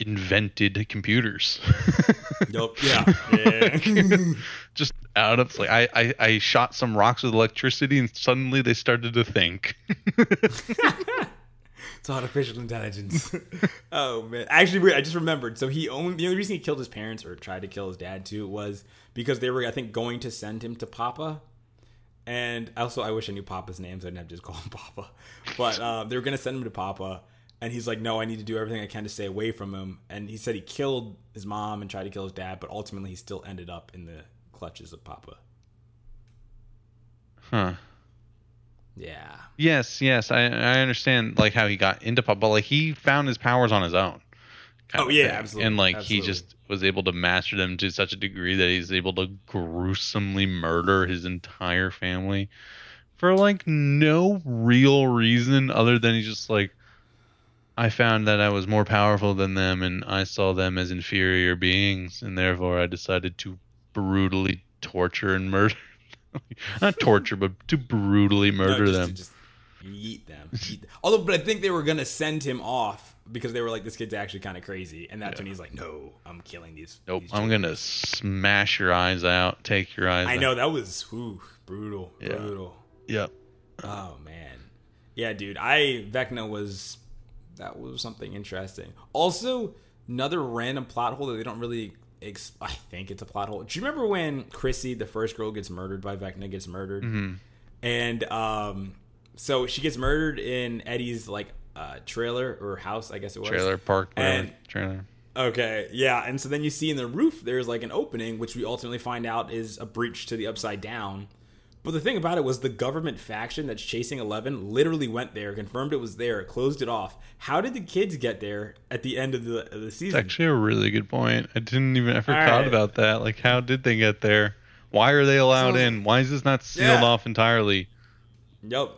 invented computers. Yup, yeah. yeah. just out of like I, I I shot some rocks with electricity, and suddenly they started to think. It's artificial intelligence. oh man! Actually, I just remembered. So he only the only reason he killed his parents or tried to kill his dad too was because they were, I think, going to send him to Papa. And also, I wish I knew Papa's name, so I didn't have to just call him Papa. But um, they were going to send him to Papa, and he's like, "No, I need to do everything I can to stay away from him." And he said he killed his mom and tried to kill his dad, but ultimately he still ended up in the clutches of Papa. huh. Yeah. Yes, yes, I I understand like how he got into Papa, but like he found his powers on his own. Oh, yeah, absolutely, And like absolutely. he just was able to master them to such a degree that he's able to gruesomely murder his entire family for like no real reason other than he's just like I found that I was more powerful than them and I saw them as inferior beings and therefore I decided to brutally torture and murder not torture but to brutally murder No, just- them. just- yeet them. Yeet them. Although, but I think they were gonna send him off because they were like, this kid's actually kind of crazy, and that's when he's like, no, I'm killing these. Nope. these I'm gonna smash your eyes out. Take your eyes. I out. know that was whew, brutal, Yeah. brutal. Yep. Oh man, yeah, dude. I Vecna was that was something interesting. Also, another random plot hole that they don't really. Ex- I think it's a plot hole. Do you remember when Chrissy, the first girl, gets murdered by Vecna, gets murdered, Mm-hmm. and um, so she gets murdered in Eddie's like uh, trailer or house, I guess it was. Trailer park. And- Trailer. Okay, yeah, and so then you see in the roof there's like an opening, which we ultimately find out is a breach to the upside down. But the thing about it was the government faction that's chasing Eleven literally went there, confirmed it was there, closed it off. How did the kids get there at the end of the of the It's actually a really good point. I didn't even ever All thought right. about that. Like, how did they get there? Why are they allowed So- in? Why is this not sealed Yeah. off entirely? Yep.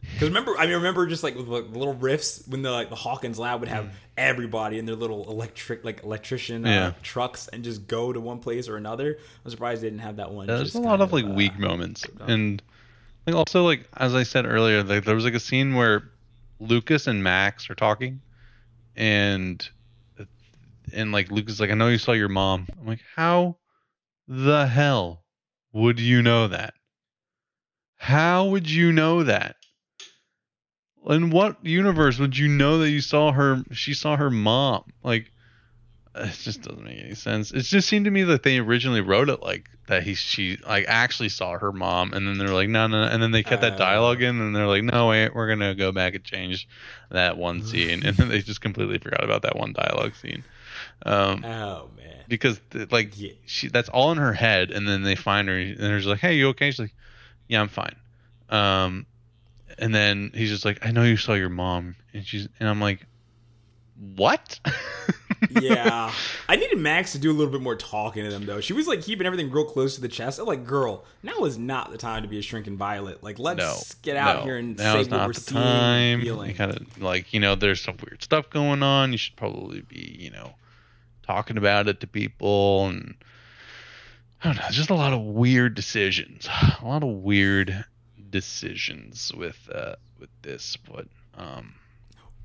Because remember, I mean, remember just like with like, little riffs when the like the Hawkins lab would have mm. Everybody in their little electric like electrician uh, trucks and just go to one place or another. I'm surprised they didn't have that one. Yeah, there's a lot of like uh, weak moments, and like also like as I said earlier, like there was like a scene where Lucas and Max are talking, and and like Lucas like, I know you saw your mom. I'm like, how the hell would you know that? How would you know that? In what universe would you know that you saw her? She saw her mom. Like, it just doesn't make any sense. It just seemed to me that they originally wrote it like that. He, she, like actually saw her mom, and then they're like, no, no, no. and then they kept that Oh. dialogue in, and they're like, no, wait, we're gonna go back and change that one scene, and then they just completely forgot about that one dialogue scene. Um, Oh man. because like Yeah. she that's all in her head and then they find her and they're just like hey you okay she's like yeah i'm fine um and then he's just like i know you saw your mom and she's and i'm like what yeah, I needed Max to do a little bit more talking to them though. She was like keeping everything real close to the chest. I'm like, girl, now is not the time to be a shrinking violet. Like, let's no get out no. here and now say is what not we're the seeing time feeling. kind of like you know there's some weird stuff going on you should probably be you know talking about it to people and i don't know just a lot of weird decisions a lot of weird decisions with uh with this but um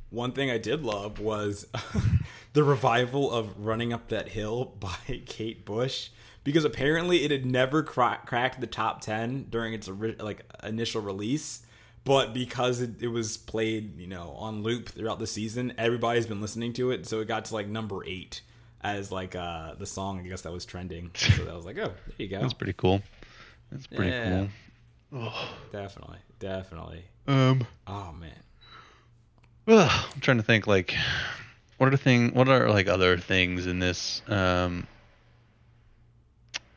One thing I did love was the revival of "Running Up That Hill" by Kate Bush. Because apparently it had never cra- cracked the top ten during its ori- like initial release, but because it, it was played, you know, on loop throughout the season, everybody's been listening to it. So it got to like number eight as like uh the song I guess that was trending. So that was like, oh, there you go. That's pretty cool. That's pretty Yeah. cool. Definitely, definitely. Um, Oh man. ugh, I'm trying to think like, what are the thing? What are like other things in this um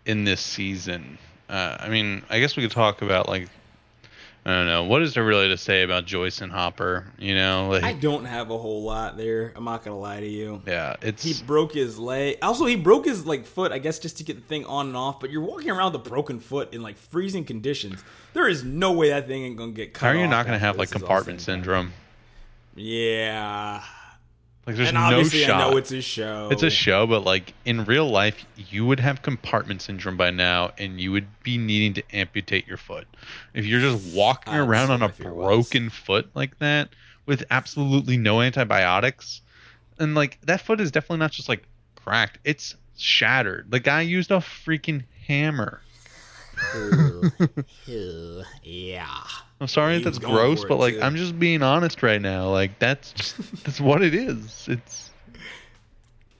in this season? Uh, I mean, I guess we could talk about like, I don't know, what is there really to say about Joyce and Hopper? You know, like, I don't have a whole lot there. I'm not gonna lie to you. yeah, it's He broke his leg. Also, he broke his like foot. I guess just to get the thing on and off. But you're walking around with a broken foot in like freezing conditions. There is no way that thing ain't gonna get cut. how are you not going to have like this is all compartment said and done. syndrome? Yeah, Like, there's and no obviously shot. I know it's a show. It's a show, but like in real life, you would have compartment syndrome by now, and you would be needing to amputate your foot. If you're just walking around on a was. broken foot like that with absolutely no antibiotics, and like that foot is definitely not just like cracked; it's shattered. The guy used a freaking hammer. yeah. I'm sorry if that's gross, but like too. I'm just being honest right now. Like that's just that's what it is. It's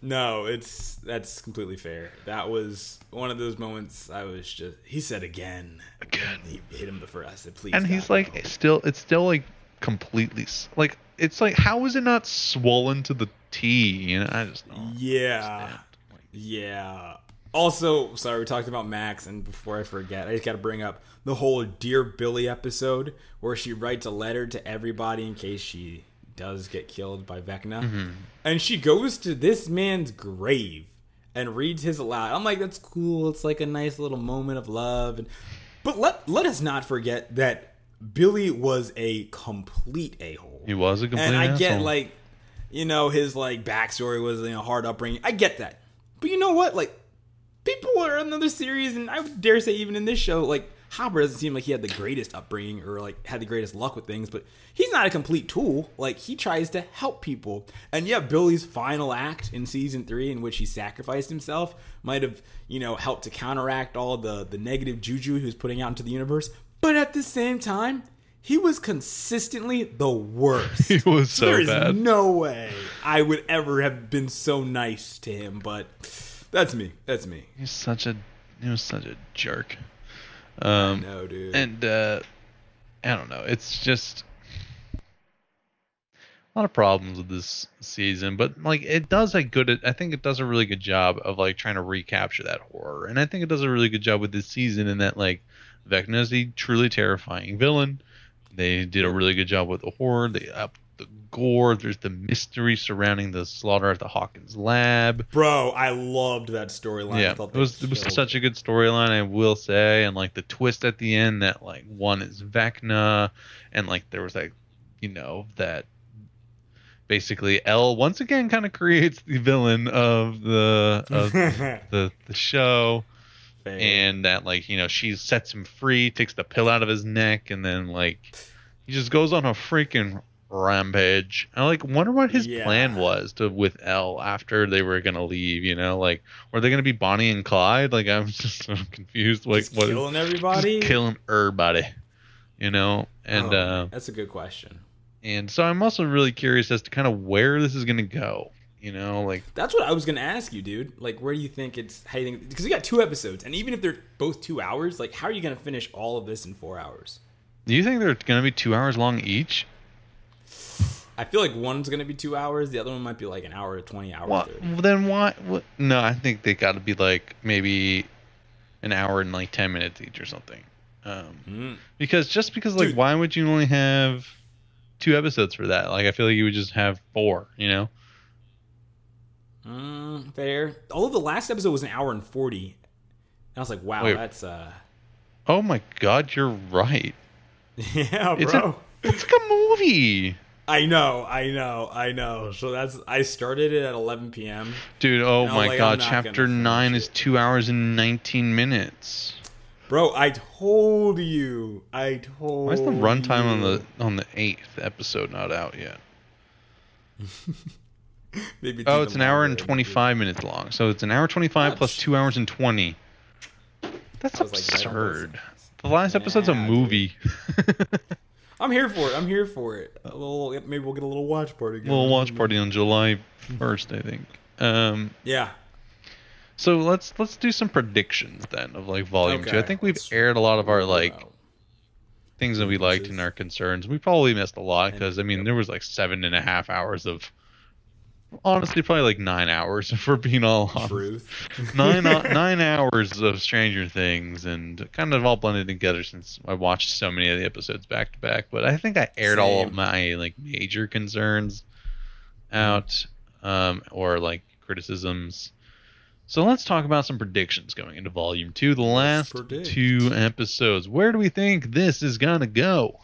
No, it's that's completely fair. That was one of those moments. I was just. He said again. Again. He hit him the first. I said, please. and he's like no." still it's still like completely like it's like how is it not swollen to the T? You know, I just don't Yeah. Like, Yeah. Also, sorry, we talked about Max, and before I forget, I just got to bring up the whole Dear Billy episode where she writes a letter to everybody in case she does get killed by Vecna. Mm-hmm. And she goes to this man's grave and reads his aloud. I'm like, that's cool. It's like a nice little moment of love. And, but let, let us not forget that Billy was a complete a hole. he was a complete And I get like, you know, his like backstory was you know hard upbringing. I get that, but you know what? Like, people are in another series, and I would dare say even in this show, like Hopper doesn't seem like he had the greatest upbringing or like had the greatest luck with things, but he's not a complete tool. Like he tries to help people. And yeah, Billy's final act in season three, in which he sacrificed himself, might have you know helped to counteract all the the negative juju he was putting out into the universe. But at the same time, he was consistently the worst. He was so there is bad. no way I would ever have been so nice to him, but that's me. That's me. He's such a he was such a jerk. Um, no, dude. and uh, I don't know. It's just a lot of problems with this season, but like it does a good. I think it does a really good job of like trying to recapture that horror, and I think it does a really good job with this season in that like Vecna is a truly terrifying villain. They did a really good job with the horror. They upped the gore. There's the mystery surrounding the slaughter at the Hawkins lab. Bro, I loved that storyline. I Yeah, thought it was it was such a good storyline, I will say, and like the twist at the end that like one is Vecna, and like there was like, you know, that basically El once again kind of creates the villain of the of the the show, Fair. and that like you know she sets him free, takes the pill out of his neck, and then like he just goes on a freaking rampage. I like wonder what his Yeah. plan was to with El after they were gonna leave. You know, like were they gonna be Bonnie and Clyde? Like I'm just so confused. Like Just what? killing everybody. Killing everybody. You know, and Oh, uh, that's a good question. and so I'm also really curious as to kind of where this is gonna go. You know, like That's what I was gonna ask you, dude. Like, where do you think it's? Think? Because we got two episodes, and even if they're both two hours, like, how are you gonna finish all of this in four hours? do you think they're gonna be two hours long each? I feel like one's gonna be two hours. The other one might be like an hour twenty, hour What? thirty. Then why? What? No, I think they got to be like maybe an hour and like ten minutes each or something. Um, Mm. because just because like Dude. why would you only have two episodes for that? Like I feel like you would just have four. You know? Mm, fair. Although the last episode was an hour and forty, and I was like, wow, Wait. that's uh, Oh my God, you're right. yeah, It's bro. a it's like a movie, I know, I know, I know. So that's I started it at 11 p.m. dude. Oh my like, God, chapter nine is two hours and nineteen minutes. Bro, I told you. I told. Why is the runtime on the on the eighth episode not out yet? Maybe Oh, it's an hour and than- 25 minutes long. So it's an hour 25 That's- 2 hours and 20. That's was like, absurd. the last episode's a Nah, dude. movie. I'm here for it. I'm here for it. A little, maybe we'll get a little watch party. Going. Little watch party on July 1st, I think. Um, Yeah. so let's let's do some predictions then of like volume 2. I think we've let's aired a lot of our like things that we liked and our concerns. We probably missed a lot because I mean Yep. there was like seven and a half hours of honestly probably like nine hours if we're being all honest. truth. nine nine hours of Stranger Things and kind of all blended together since I watched so many of the episodes back to back. But I think I aired all of my like major concerns out um, or like criticisms. So let's talk about some predictions going into Volume Two, the last two episodes. Where do we think this is gonna go?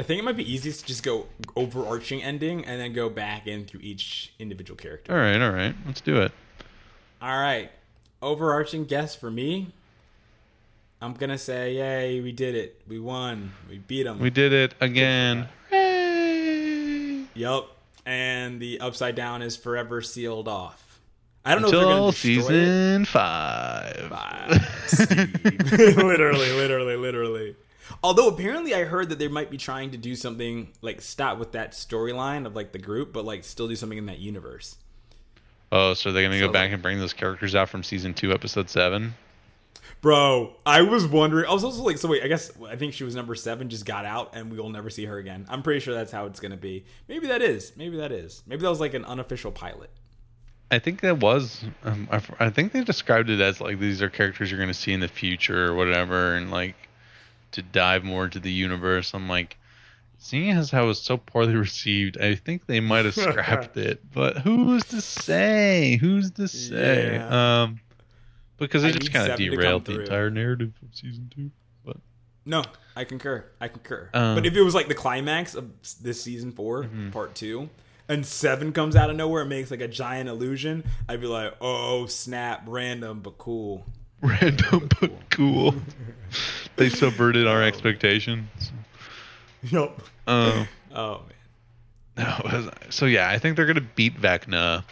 I think it might be easiest to just go overarching ending and then go back in through each individual character. All right, all right, let's do it. All right. Overarching guess for me. I'm gonna say, yay, we did it. We won. We beat them. We did it again. Hooray! Yup. And the upside down is forever sealed off. I don't know if they're Until gonna destroy it. season five. Steve. literally, literally, literally. Although apparently I heard that they might be trying to do something like stop with that storyline of like the group, but like still do something in that universe. Oh, so they're gonna So, go back like- and bring those characters out from season two, episode seven. Bro, I was wondering. I was also like, so wait, I guess I think she was number seven, just got out, and we will never see her again. I'm pretty sure that's how it's gonna be. Maybe that is. Maybe that is. Maybe that was like an unofficial pilot. I think that was. Um, I, I think they described it as like these are characters you're gonna see in the future or whatever, and like to dive more into the universe. I'm like, seeing as how it was so poorly received, I think they might have scrapped it. But who's to say? Who's to say? Yeah. Um, because I it just kind of Seven to come derailed the entire narrative of season two. But No, I concur. I concur. Um, but if it was like the climax of this season 4 part two, and seven comes out of nowhere and makes like a giant illusion, I'd be like, oh snap, random but cool. Random but cool. They subverted our expectations. Yep. Uh, Oh man. no, so yeah, I think they're gonna beat Vecna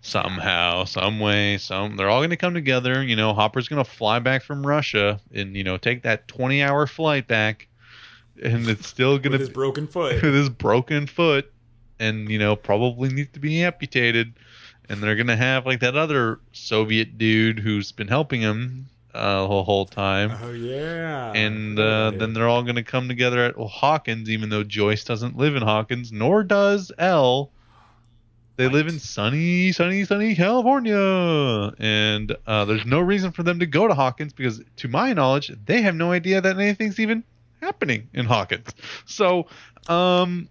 somehow, some way. Some they're all gonna come together. You know, Hopper's gonna fly back from Russia and you know take that twenty-hour flight back, and it's still gonna With his broken foot. with his broken foot and you know probably needs to be amputated and they're gonna have like that other soviet dude who's been helping him uh, the whole time Oh yeah. and uh, then they're all gonna come together at hawkins even though joyce doesn't live in hawkins nor does El they live in sunny sunny sunny california and uh, there's no reason for them to go to hawkins because to my knowledge they have no idea that anything's even happening in hawkins so um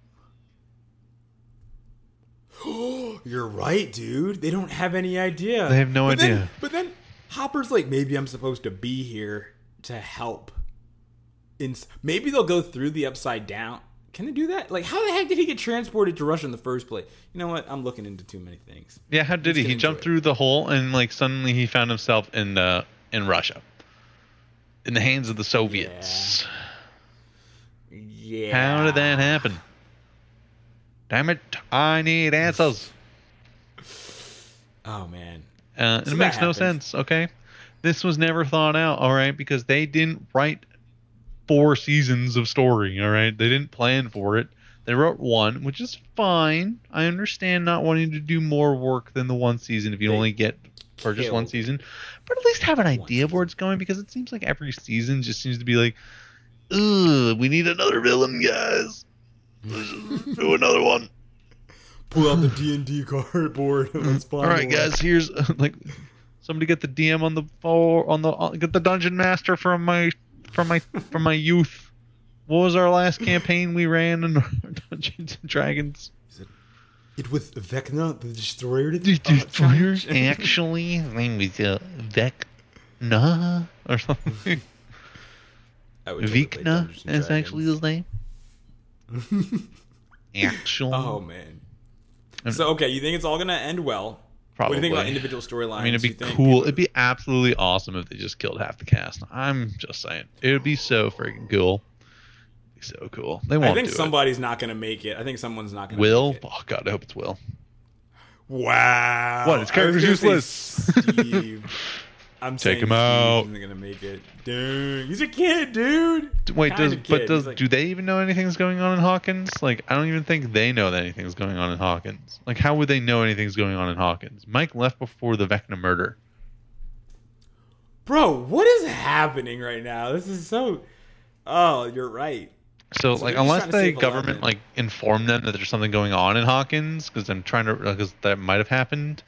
You're right, dude. They don't have any idea. They have no But then- idea. but then Hopper's like, maybe I'm supposed to be here to help. In maybe they'll go through the upside down. Can they do that? Like, how the heck did he get transported to Russia in the first place? You know what? I'm looking into too many things. Yeah, how did he? get He into jumped it. through the hole and like suddenly he found himself in uh in Russia. In the hands of the Soviets. Yeah. How did that happen? Damn it, I need answers. Oh man. Uh, So it makes no sense, okay? This was never thought out, all right, because they didn't write four seasons of story, all right? They didn't plan for it. They wrote one, which is fine. I understand not wanting to do more work than the one season if you They only get for just one season. But at least have an idea of where it's going because it seems like every season just seems to be like, ugh, we need another villain, guys. do another one. Pull out the D and D cardboard. Let's find All right, one. guys. Here's like somebody get the DM on the floor on the on, get the dungeon master from my from my from my youth. What was our last campaign we ran in Dungeons and Dragons? It was Vecna the Destroyer. The uh, Destroyer challenge? actually his name was uh, Vecna or something. I would totally play Vecna is actually his name. Actually, Oh man. And- So okay, you think it's all gonna end well? What do you think about individual storylines? I mean, it'd be cool. people- It'd be absolutely awesome if they just killed half the cast. I'm just saying, it would be so freaking cool. Be so cool. They won't I think do somebody's not gonna make it. I think someone's not gonna. Will? Make it. Oh God, I hope it's Will. Wow. What, his character's useless. Steve. I'm Take him out. Isn't gonna make it. Dang, he's a kid, dude. Wait, Kinda does but He's does like- do they even know anything's going on in Hawkins? Like, I don't even think they know that anything's going on in Hawkins. Like, how would they know anything's going on in Hawkins? Mike left before the Vecna murder. Bro, what is happening right now? This is so. Oh, you're right. So, So like, they're just unless trying to the save government like informed them that there's something going on in Hawkins, because I'm trying to, because that might have happened.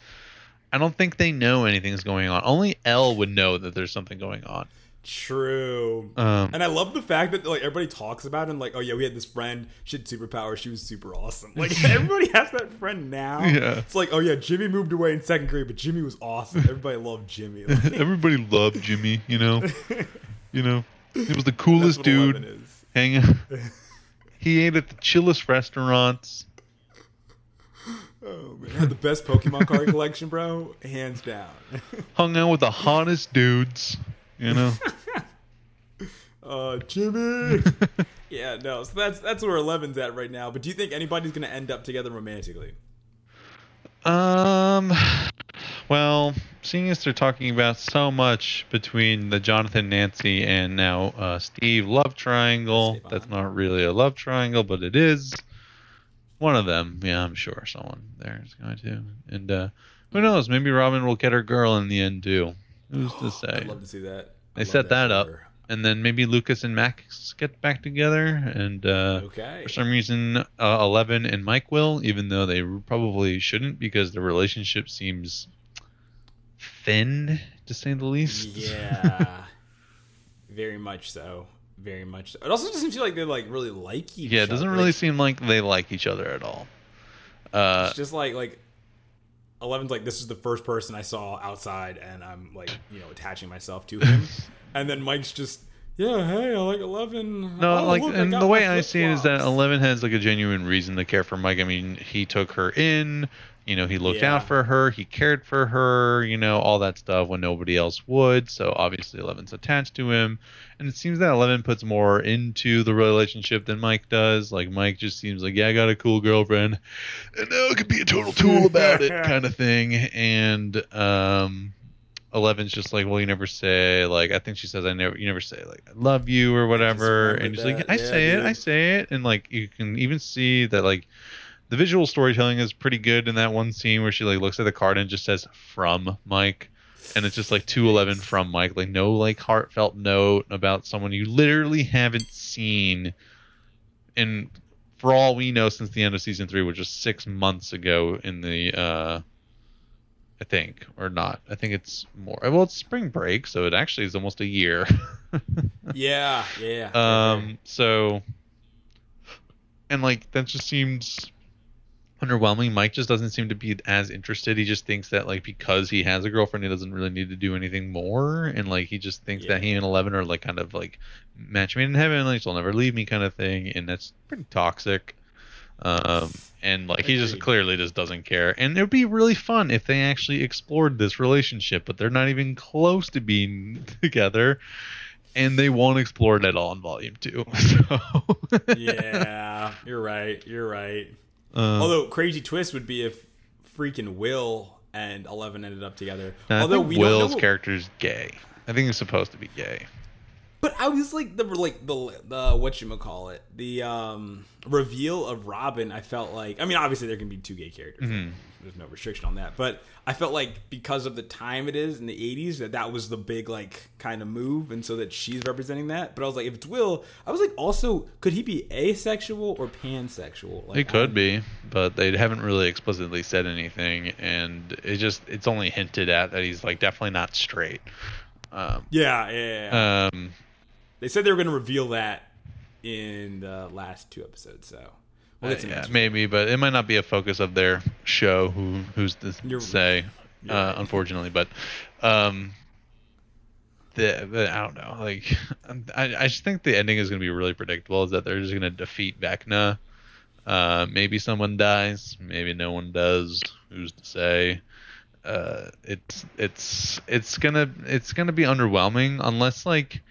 I don't think they know anything's going on. Only El would know that there's something going on. True. Um, And I love the fact that like everybody talks about and like, oh yeah, we had this friend, she had superpowers, she was super awesome. Like everybody has that friend now. Yeah. It's like, oh yeah, Jimmy moved away in second grade, but Jimmy was awesome. Everybody loved Jimmy. Like, everybody loved Jimmy. You know, you know, he was the coolest dude. 11 is. Hanging. he ate at the chillest restaurants. Oh man, the best Pokemon card collection, bro, hands down. Hung out with the hottest dudes. You know. uh, Jimmy. yeah, no. So that's that's where 11's at right now. But do you think anybody's gonna end up together romantically? Um, well, seeing as they're talking about so much between the Jonathan, Nancy, and now uh, Steve love triangle, that's not really a love triangle, but it is. One of them, yeah, I'm sure someone there is going to. And uh, who knows? Maybe Robin will get her girl in the end too. Who's to say? I'd love to see that. They I'd love set that for up. And then maybe Lucas and Max get back together, and uh, Okay. for some reason, uh, Eleven and Mike will, even though they probably shouldn't, because the relationship seems thin, to say the least. Yeah. Very much so. Very much. It also doesn't feel like they like really like each yeah, it doesn't other. really Like, seem like they like each other at all. Uh, it's just like like Eleven's like this is the first person I saw outside and I'm like, you know, attaching myself to him. and then Mike's just yeah, hey, I like Eleven. No, Oh, like, look, and the way I see it is that. Eleven has like a genuine reason to care for Mike. I mean, he took her in, you know, he looked Yeah. out for her, he cared for her, you know, all that stuff when nobody else would. So obviously, Eleven's attached to him, and it seems that Eleven puts more into the relationship than Mike does. Like Mike just seems like, yeah, I got a cool girlfriend, and now I could be a total tool about it, kind of thing. And um, Eleven's just like, well, you never say like I think she says I never you never say like I love you or whatever, and she's like. I Yeah, say it. I say it, and like you can even see that like the visual storytelling is pretty good in that one scene where she like looks at the card and just says from Mike, and it's just like two eleven from Mike, like no like heartfelt note about someone you literally haven't seen, and for all we know since the end of season three, which was six months ago in the uh I think, or not. I think it's more. Well, it's spring break, so it actually is almost a year. Yeah, yeah. um, so, and like that just seems underwhelming. Mike just doesn't seem to be as interested. He just thinks that like because he has a girlfriend, he doesn't really need to do anything more, and like he just thinks that he and Eleven are like kind of like match made in heaven, like she'll never leave me kind of thing, and that's pretty toxic. Um, and like he just clearly just doesn't care. And it would be really fun if they actually explored this relationship, but they're not even close to being together. And they won't explore it at all in volume two. So yeah, you're right. You're right. Uh, Although crazy twist would be if freaking Will and Eleven ended up together. I Although think Will's know, character's gay. I think he's supposed to be gay. But I was like the like the the what you call it the um reveal of Robin. I felt like I mean obviously there can be two gay characters. Mm-hmm. There's no restriction on that. But I felt like because of the time it is in the 80s that that was the big like kind of move, and so that she's representing that. But I was like, if it's Will, I was like, also could he be asexual or pansexual? Like, It could I'm- be, but they haven't really explicitly said anything, and it just it's only hinted at that he's like definitely not straight. Um, yeah. yeah, yeah. um, they said they were going to reveal that in the last two episodes. So we'll Uh, yeah, maybe, but it might not be a focus of their show. Who who's to You're- say? you're Uh, right. unfortunately, but um, the, the I don't know. Like, I I just think the ending is going to be really predictable. Is that they're just going to defeat Vecna. Uh, maybe someone dies. Maybe no one does. Who's to say? Uh, it's it's it's gonna it's gonna be underwhelming unless like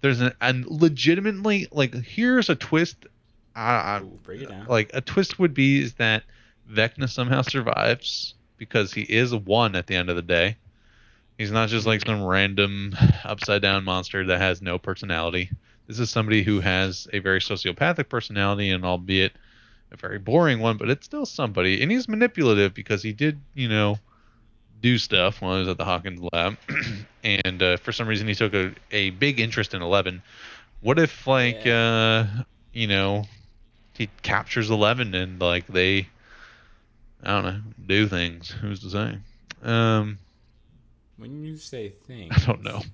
there's an and legitimately like here's a twist. I, I, Ooh, break it down. like a twist would be is that Vecna somehow survives because he is one at the end of the day. He's not just like some random upside down monster that has no personality. This is somebody who has a very sociopathic personality and albeit a very boring one, but it's still somebody. And he's manipulative because he did, you know, do stuff while I was at the Hawkins lab. and uh, for some reason he took a, a big interest in Eleven. What if like uh you know he captures Eleven and like they I don't know, do things. Who's to say? Um When you say things, I don't know.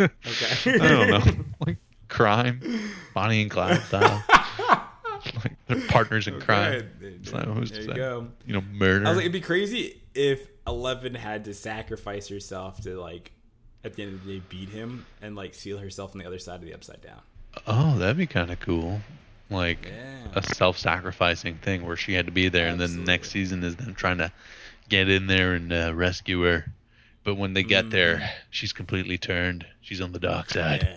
Okay. I don't know. Like crime. Bonnie and Clyde style. like they're partners in crime. So who's there to you say? go. You know, murder. I was like, it'd be crazy if Eleven had to sacrifice herself to like, at the end of the day, beat him and like seal herself on the other side of the upside down. oh, that'd be kind of cool. Like Yeah. a self-sacrificing thing where she had to be there, and then the next season is them trying to get in there and uh, rescue her. But when they get there, Mm. she's completely turned. She's on the dark side.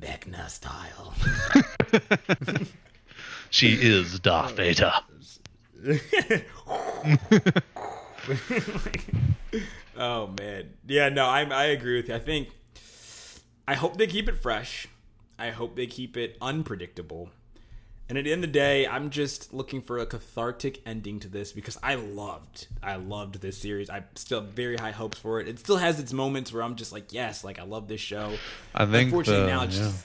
Yeah. Vecna style. She is Darth Vader. oh man, yeah, no, I I agree with you. I think I hope they keep it fresh. I hope they keep it unpredictable. And at the end of the day, I'm just looking for a cathartic ending to this because I loved, I loved this series. I still have very high hopes for it. It still has its moments where I'm just like, yes, like I love this show. I think Unfortunately, the- now it's yeah. just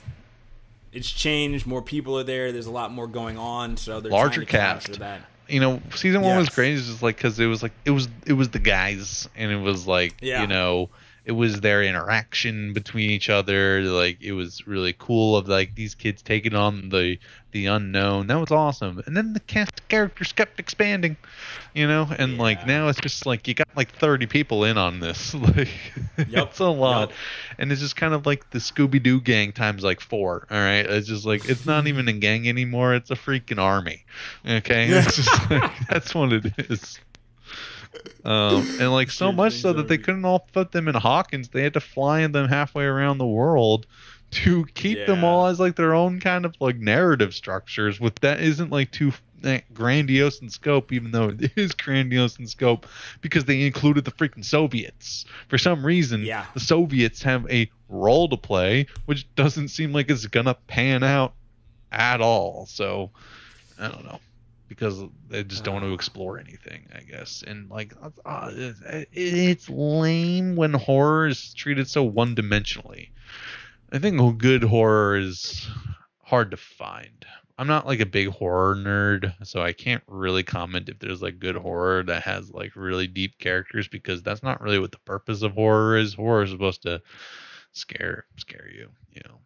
it's changed. More people are there. There's a lot more going on, so they're Larger trying to capture cast. that. You know, season one was Yes. great. It's just like because it was like it was it was the guys, and it was like Yeah. you know, it was their interaction between each other. Like it was really cool of like these kids taking on the the unknown. That was awesome. And then the cast of characters kept expanding, you know. And Yeah. like now it's just like you got like 30 people in on this. Like Yep. it's a lot. Yep. And it's just kind of like the Scooby Doo gang times like four. All right, it's just like it's not even a gang anymore. It's a freaking army. Okay, just like, that's what it is. Um, and like so much so that they couldn't all put them in Hawkins. They had to fly them halfway around the world to keep them all as like their own kind of like narrative structures. With that isn't like too eh, grandiose in scope, even though it is grandiose in scope because they included the freaking Soviets. For some reason, Yeah. the Soviets have a role to play, which doesn't seem like it's gonna pan out at all. So I don't know because they just don't want to explore anything, I guess. And like, uh, it's lame when horror is treated so one-dimensionally. I think good horror is hard to find. I'm not like a big horror nerd, so I can't really comment if there's like good horror that has like really deep characters because that's not really what the purpose of horror is. Horror is supposed to scare scare you, you know.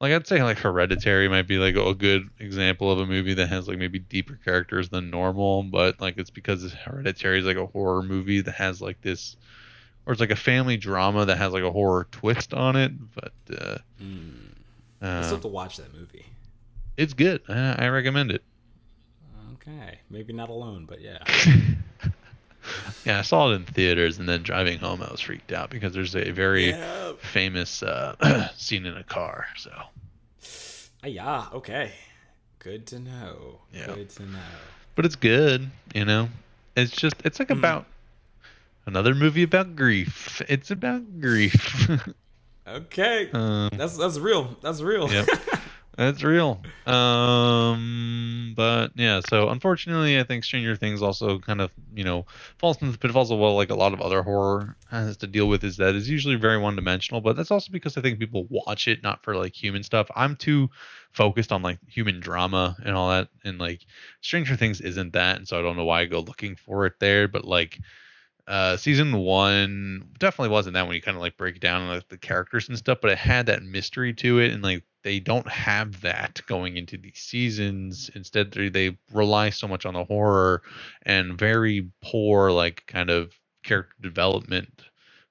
Like I'd say like Hereditary might be like a good example of a movie that has like maybe deeper characters than normal, but like it's because Hereditary is like a horror movie that has like this or it's like a family drama that has like a horror twist on it, but uh, Mm. I uh, still have to watch that movie. it's good. I, I recommend it. Okay, maybe not alone, but yeah. yeah, I saw it in theaters, and then driving home, I was freaked out because there's a very Yeah. famous uh, scene in a car. So Ah, yeah. Okay. Good to know. Yeah. Good to know. but it's good you know it's just it's like Hmm. about another movie about grief it's about grief Okay. um, That's that's real. That's real. Yep. that's real um but yeah so unfortunately i think stranger things also kind of you know falls into the pitfalls of what like a lot of other horror has to deal with is that it's usually very one-dimensional but that's also because i think people watch it not for like human stuff i'm too focused on like human drama and all that and like stranger things isn't that and so i don't know why i go looking for it there but like uh season one definitely wasn't that when you kind of like break down like the characters and stuff but it had that mystery to it and like they don't have that going into these seasons. Instead they, they rely so much on the horror and very poor like kind of character development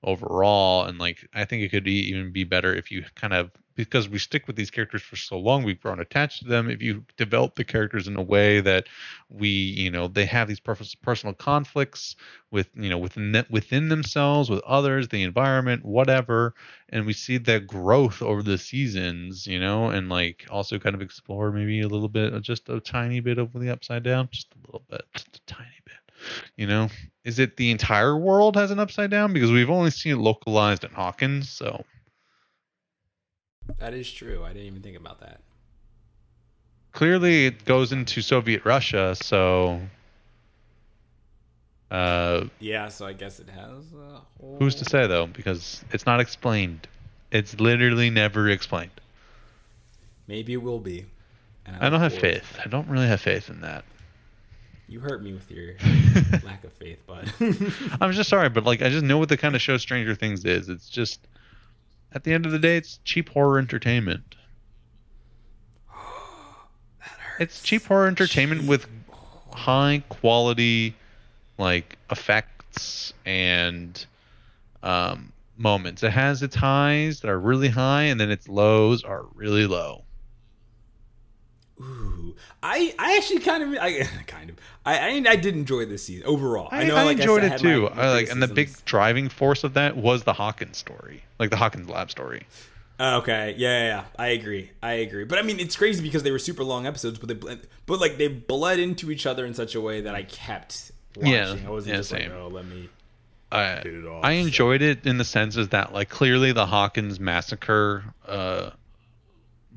overall and like i think it could be, even be better if you kind of because we stick with these characters for so long we've grown attached to them. If you develop the characters in a way that we you know they have these personal conflicts with you know within within themselves with others the environment whatever and we see that growth over the seasons you know and like also kind of explore maybe a little bit just a tiny bit of the upside down just a little bit just a tiny bit you know is it the entire world has an upside down because we've only seen it localized in hawkins so That is true. I didn't even think about that. clearly it goes into soviet russia so uh Yeah, so I guess it has a whole... Who's to say though? Because it's not explained. It's literally never explained. Maybe it will be. I don't have faith. I don't really have faith in that. You hurt me with your lack of faith, bud. I'm just sorry, but like I just know what the kind of show Stranger Things is. It's just at the end of the day, it's cheap horror entertainment. It's cheap horror entertainment with high quality like effects and um, moments. It has its highs that are really high, and then its lows are really low. Ooh, I I actually kind of I kind of I I, I did enjoy this season overall. I, I, know I like enjoyed I it had too. my- my I like, and the big driving force of that was the Hawkins story, like the Hawkins lab story. Okay, yeah, yeah, yeah, I agree. I agree. But I mean, it's crazy because they were super long episodes, but they bled, but like they bled into each other in such a way that I kept watching. Yeah, I wasn't yeah, just same. like, oh, let me. I Get it off, I enjoyed it in the sense is that like clearly the Hawkins massacre uh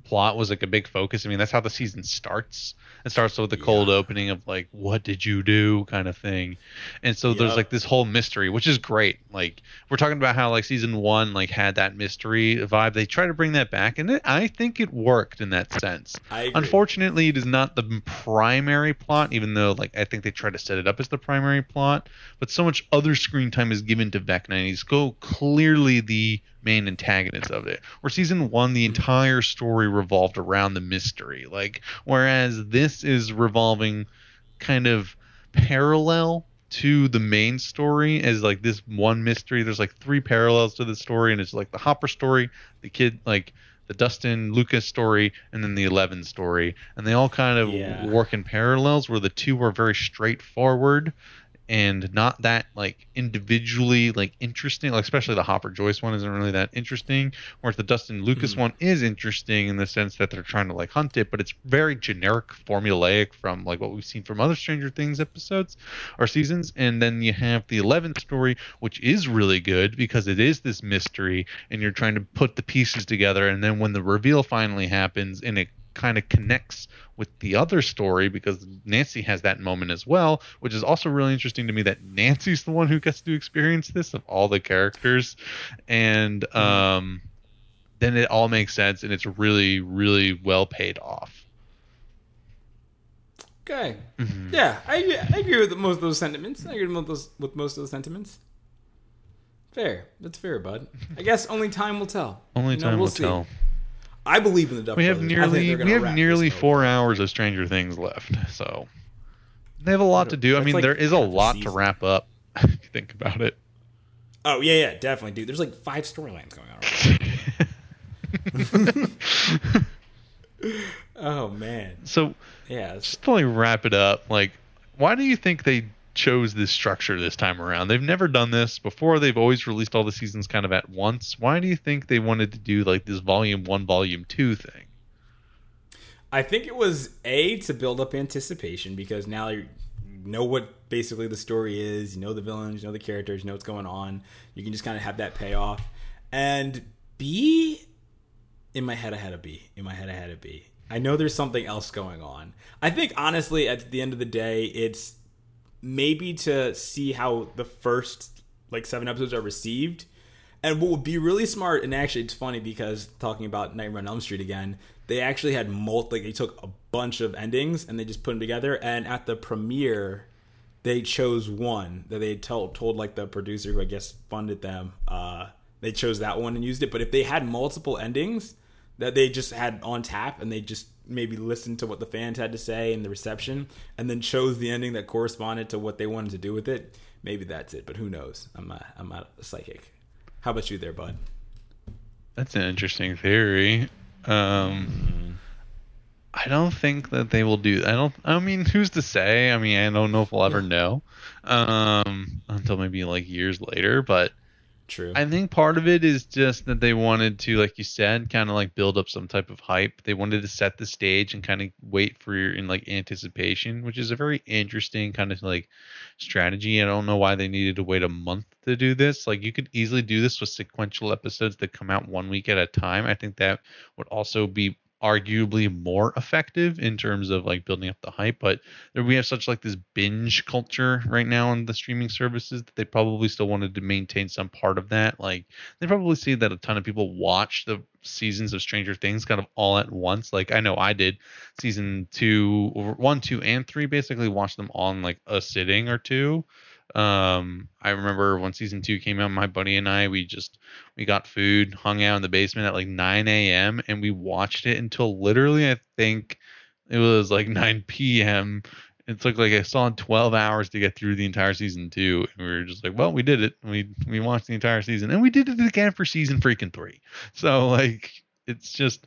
plot was like a big focus. I mean, that's how the season starts. It starts with the cold opening of like, "What did you do?" kind of thing, and so there's like this whole mystery, which is great. Like we're talking about how like season one like had that mystery vibe. They try to bring that back, and it, I think it worked in that sense. I. Unfortunately, it is not the primary plot, even though like I think they try to set it up as the primary plot. But so much other screen time is given to Vecna, and he's go clearly the main antagonist of it. Where season one, the entire story revolved around the mystery, like whereas this is revolving kind of parallel to the main story as like this one mystery. There's like three parallels to the story, and it's like the Hopper story, the kid like the Dustin Lucas story, and then the Eleven story, and they all kind of Yeah. work in parallels where the two are very straightforward and not that like individually like interesting like especially the hopper joyce one isn't really that interesting whereas the dustin lucas Mhm. one is interesting in the sense that they're trying to like hunt it but it's very generic formulaic from like what we've seen from other stranger things episodes or seasons and then you have the 11th story which is really good because it is this mystery and you're trying to put the pieces together and then when the reveal finally happens and it kind of connects with the other story because Nancy has that moment as well, which is also really interesting to me that Nancy's the one who gets to experience this of all the characters, and um, then it all makes sense and it's really really well paid off. Okay. Mhm. Yeah, I, I agree with most of those sentiments. I agree with those with most of those sentiments. Fair. That's fair, bud. I guess only time will tell. Only You know, time we'll will see. tell. I believe in the Duff We have Brothers. Nearly we have nearly four hours of Stranger Things left, so they have a lot to do. I mean, like there is a lot to wrap up. if you think about it. Oh yeah, yeah, definitely, dude. There's like five storylines going on. Right now. oh man, so yeah. it's- just to like wrap it up, like, why do you think they chose this structure this time around? They've never done this before. They've always released all the seasons kind of at once. Why do you think they wanted to do like this volume one, volume two thing? I think it was a to build up anticipation because now you know what basically the story is. You know the villains, you know the characters, you know what's going on. You can just kind of have that payoff. And B, in my head, I had a B. In my head, I had a B. I know there's something else going on. I think honestly, at the end of the day, it's maybe to see how the first like seven episodes are received. And what would be really smart, and actually it's funny because talking about Nightmare on Elm Street again, they actually had multi. Like they took a bunch of endings and they just put them together. And at the premiere, they chose one that they told told like the producer who I guess funded them. Uh, they chose that one and used it. But if they had multiple endings that they just had on tap and they just maybe listened to what the fans had to say and the reception, and then chose the ending that corresponded to what they wanted to do with it, maybe that's it. But who knows? I'm not, I'm not a psychic. How about you there, bud? That's an interesting theory. Um, I don't think that they will do. I don't. I mean, who's to say? I mean, I don't know if we'll ever know um, until maybe like years later. But True. I think part of it is just that they wanted to, like you said, kind of like build up some type of hype. They wanted to set the stage and kind of wait for your in like anticipation, which is a very interesting kind of like strategy. I don't know why they needed to wait a month to do this. Like you could easily do this with sequential episodes that come out one week at a time. I think that would also be arguably more effective in terms of like building up the hype but we have such like this binge culture right now on the streaming services that they probably still wanted to maintain some part of that like they probably see that a ton of people watch the seasons of stranger things kind of all at once like i know i did season two one two and three basically watched them on like a sitting or two um i remember when season two came out my buddy and i we just we got food hung out in the basement at like 9 a.m and we watched it until literally i think it was like 9 p.m it took like I saw 12 hours to get through the entire season two and we were just like well we did it. We we watched the entire season and we did it again for season freaking three. So like it's just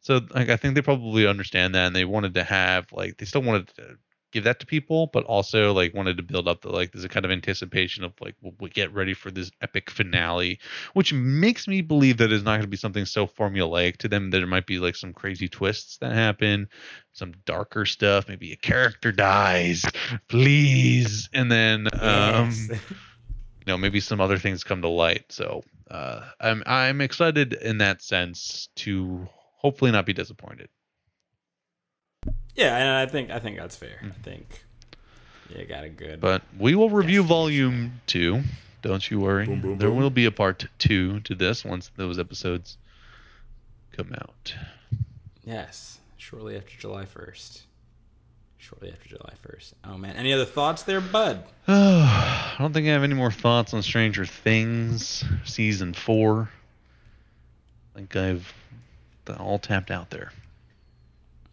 so like i think they probably understand that and they wanted to have like they still wanted to give that to people but also like wanted to build up the like there's a kind of anticipation of like we'll, we'll get ready for this epic finale which makes me believe that it's not going to be something so formulaic to them that there might be like some crazy twists that happen some darker stuff maybe a character dies please and then um Yes. you know maybe some other things come to light so uh i'm i'm excited in that sense to hopefully not be disappointed. Yeah, and I think I think that's fair. I mm-hmm. think yeah, got a good. But we will review volume two. Don't you worry. Boom, boom, there boom. will be a part two to this once those episodes come out. yes, shortly after July first. Shortly after July first. Oh man, any other thoughts there, Bud? I don't think I have any more thoughts on Stranger Things season four. I think I've all tapped out there.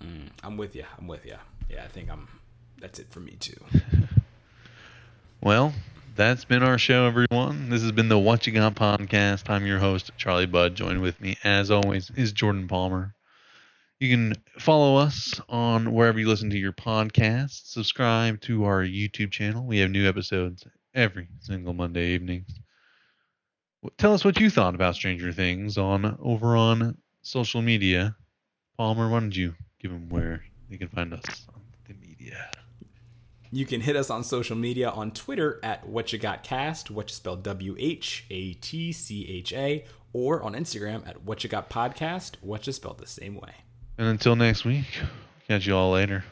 Mm, I'm with you. I'm with you. Yeah, I think I'm. That's it for me too. Well, that's been our show, everyone. This has been the Whatcha Got podcast. I'm your host, Charlie Budd. Joined with me, as always, is Jordan Palmer. You can follow us on wherever you listen to your podcasts. Subscribe to our YouTube channel. We have new episodes every single Monday evening. Tell us what you thought about Stranger Things on over on social media. Palmer, why don't you give them where you can find us on the media? You can hit us on social media on Twitter at Whatcha Got Cast, what you spell W H A T C H A, or on Instagram at Whatcha Got Podcast, what you spelled the same way. And until next week, catch you all later.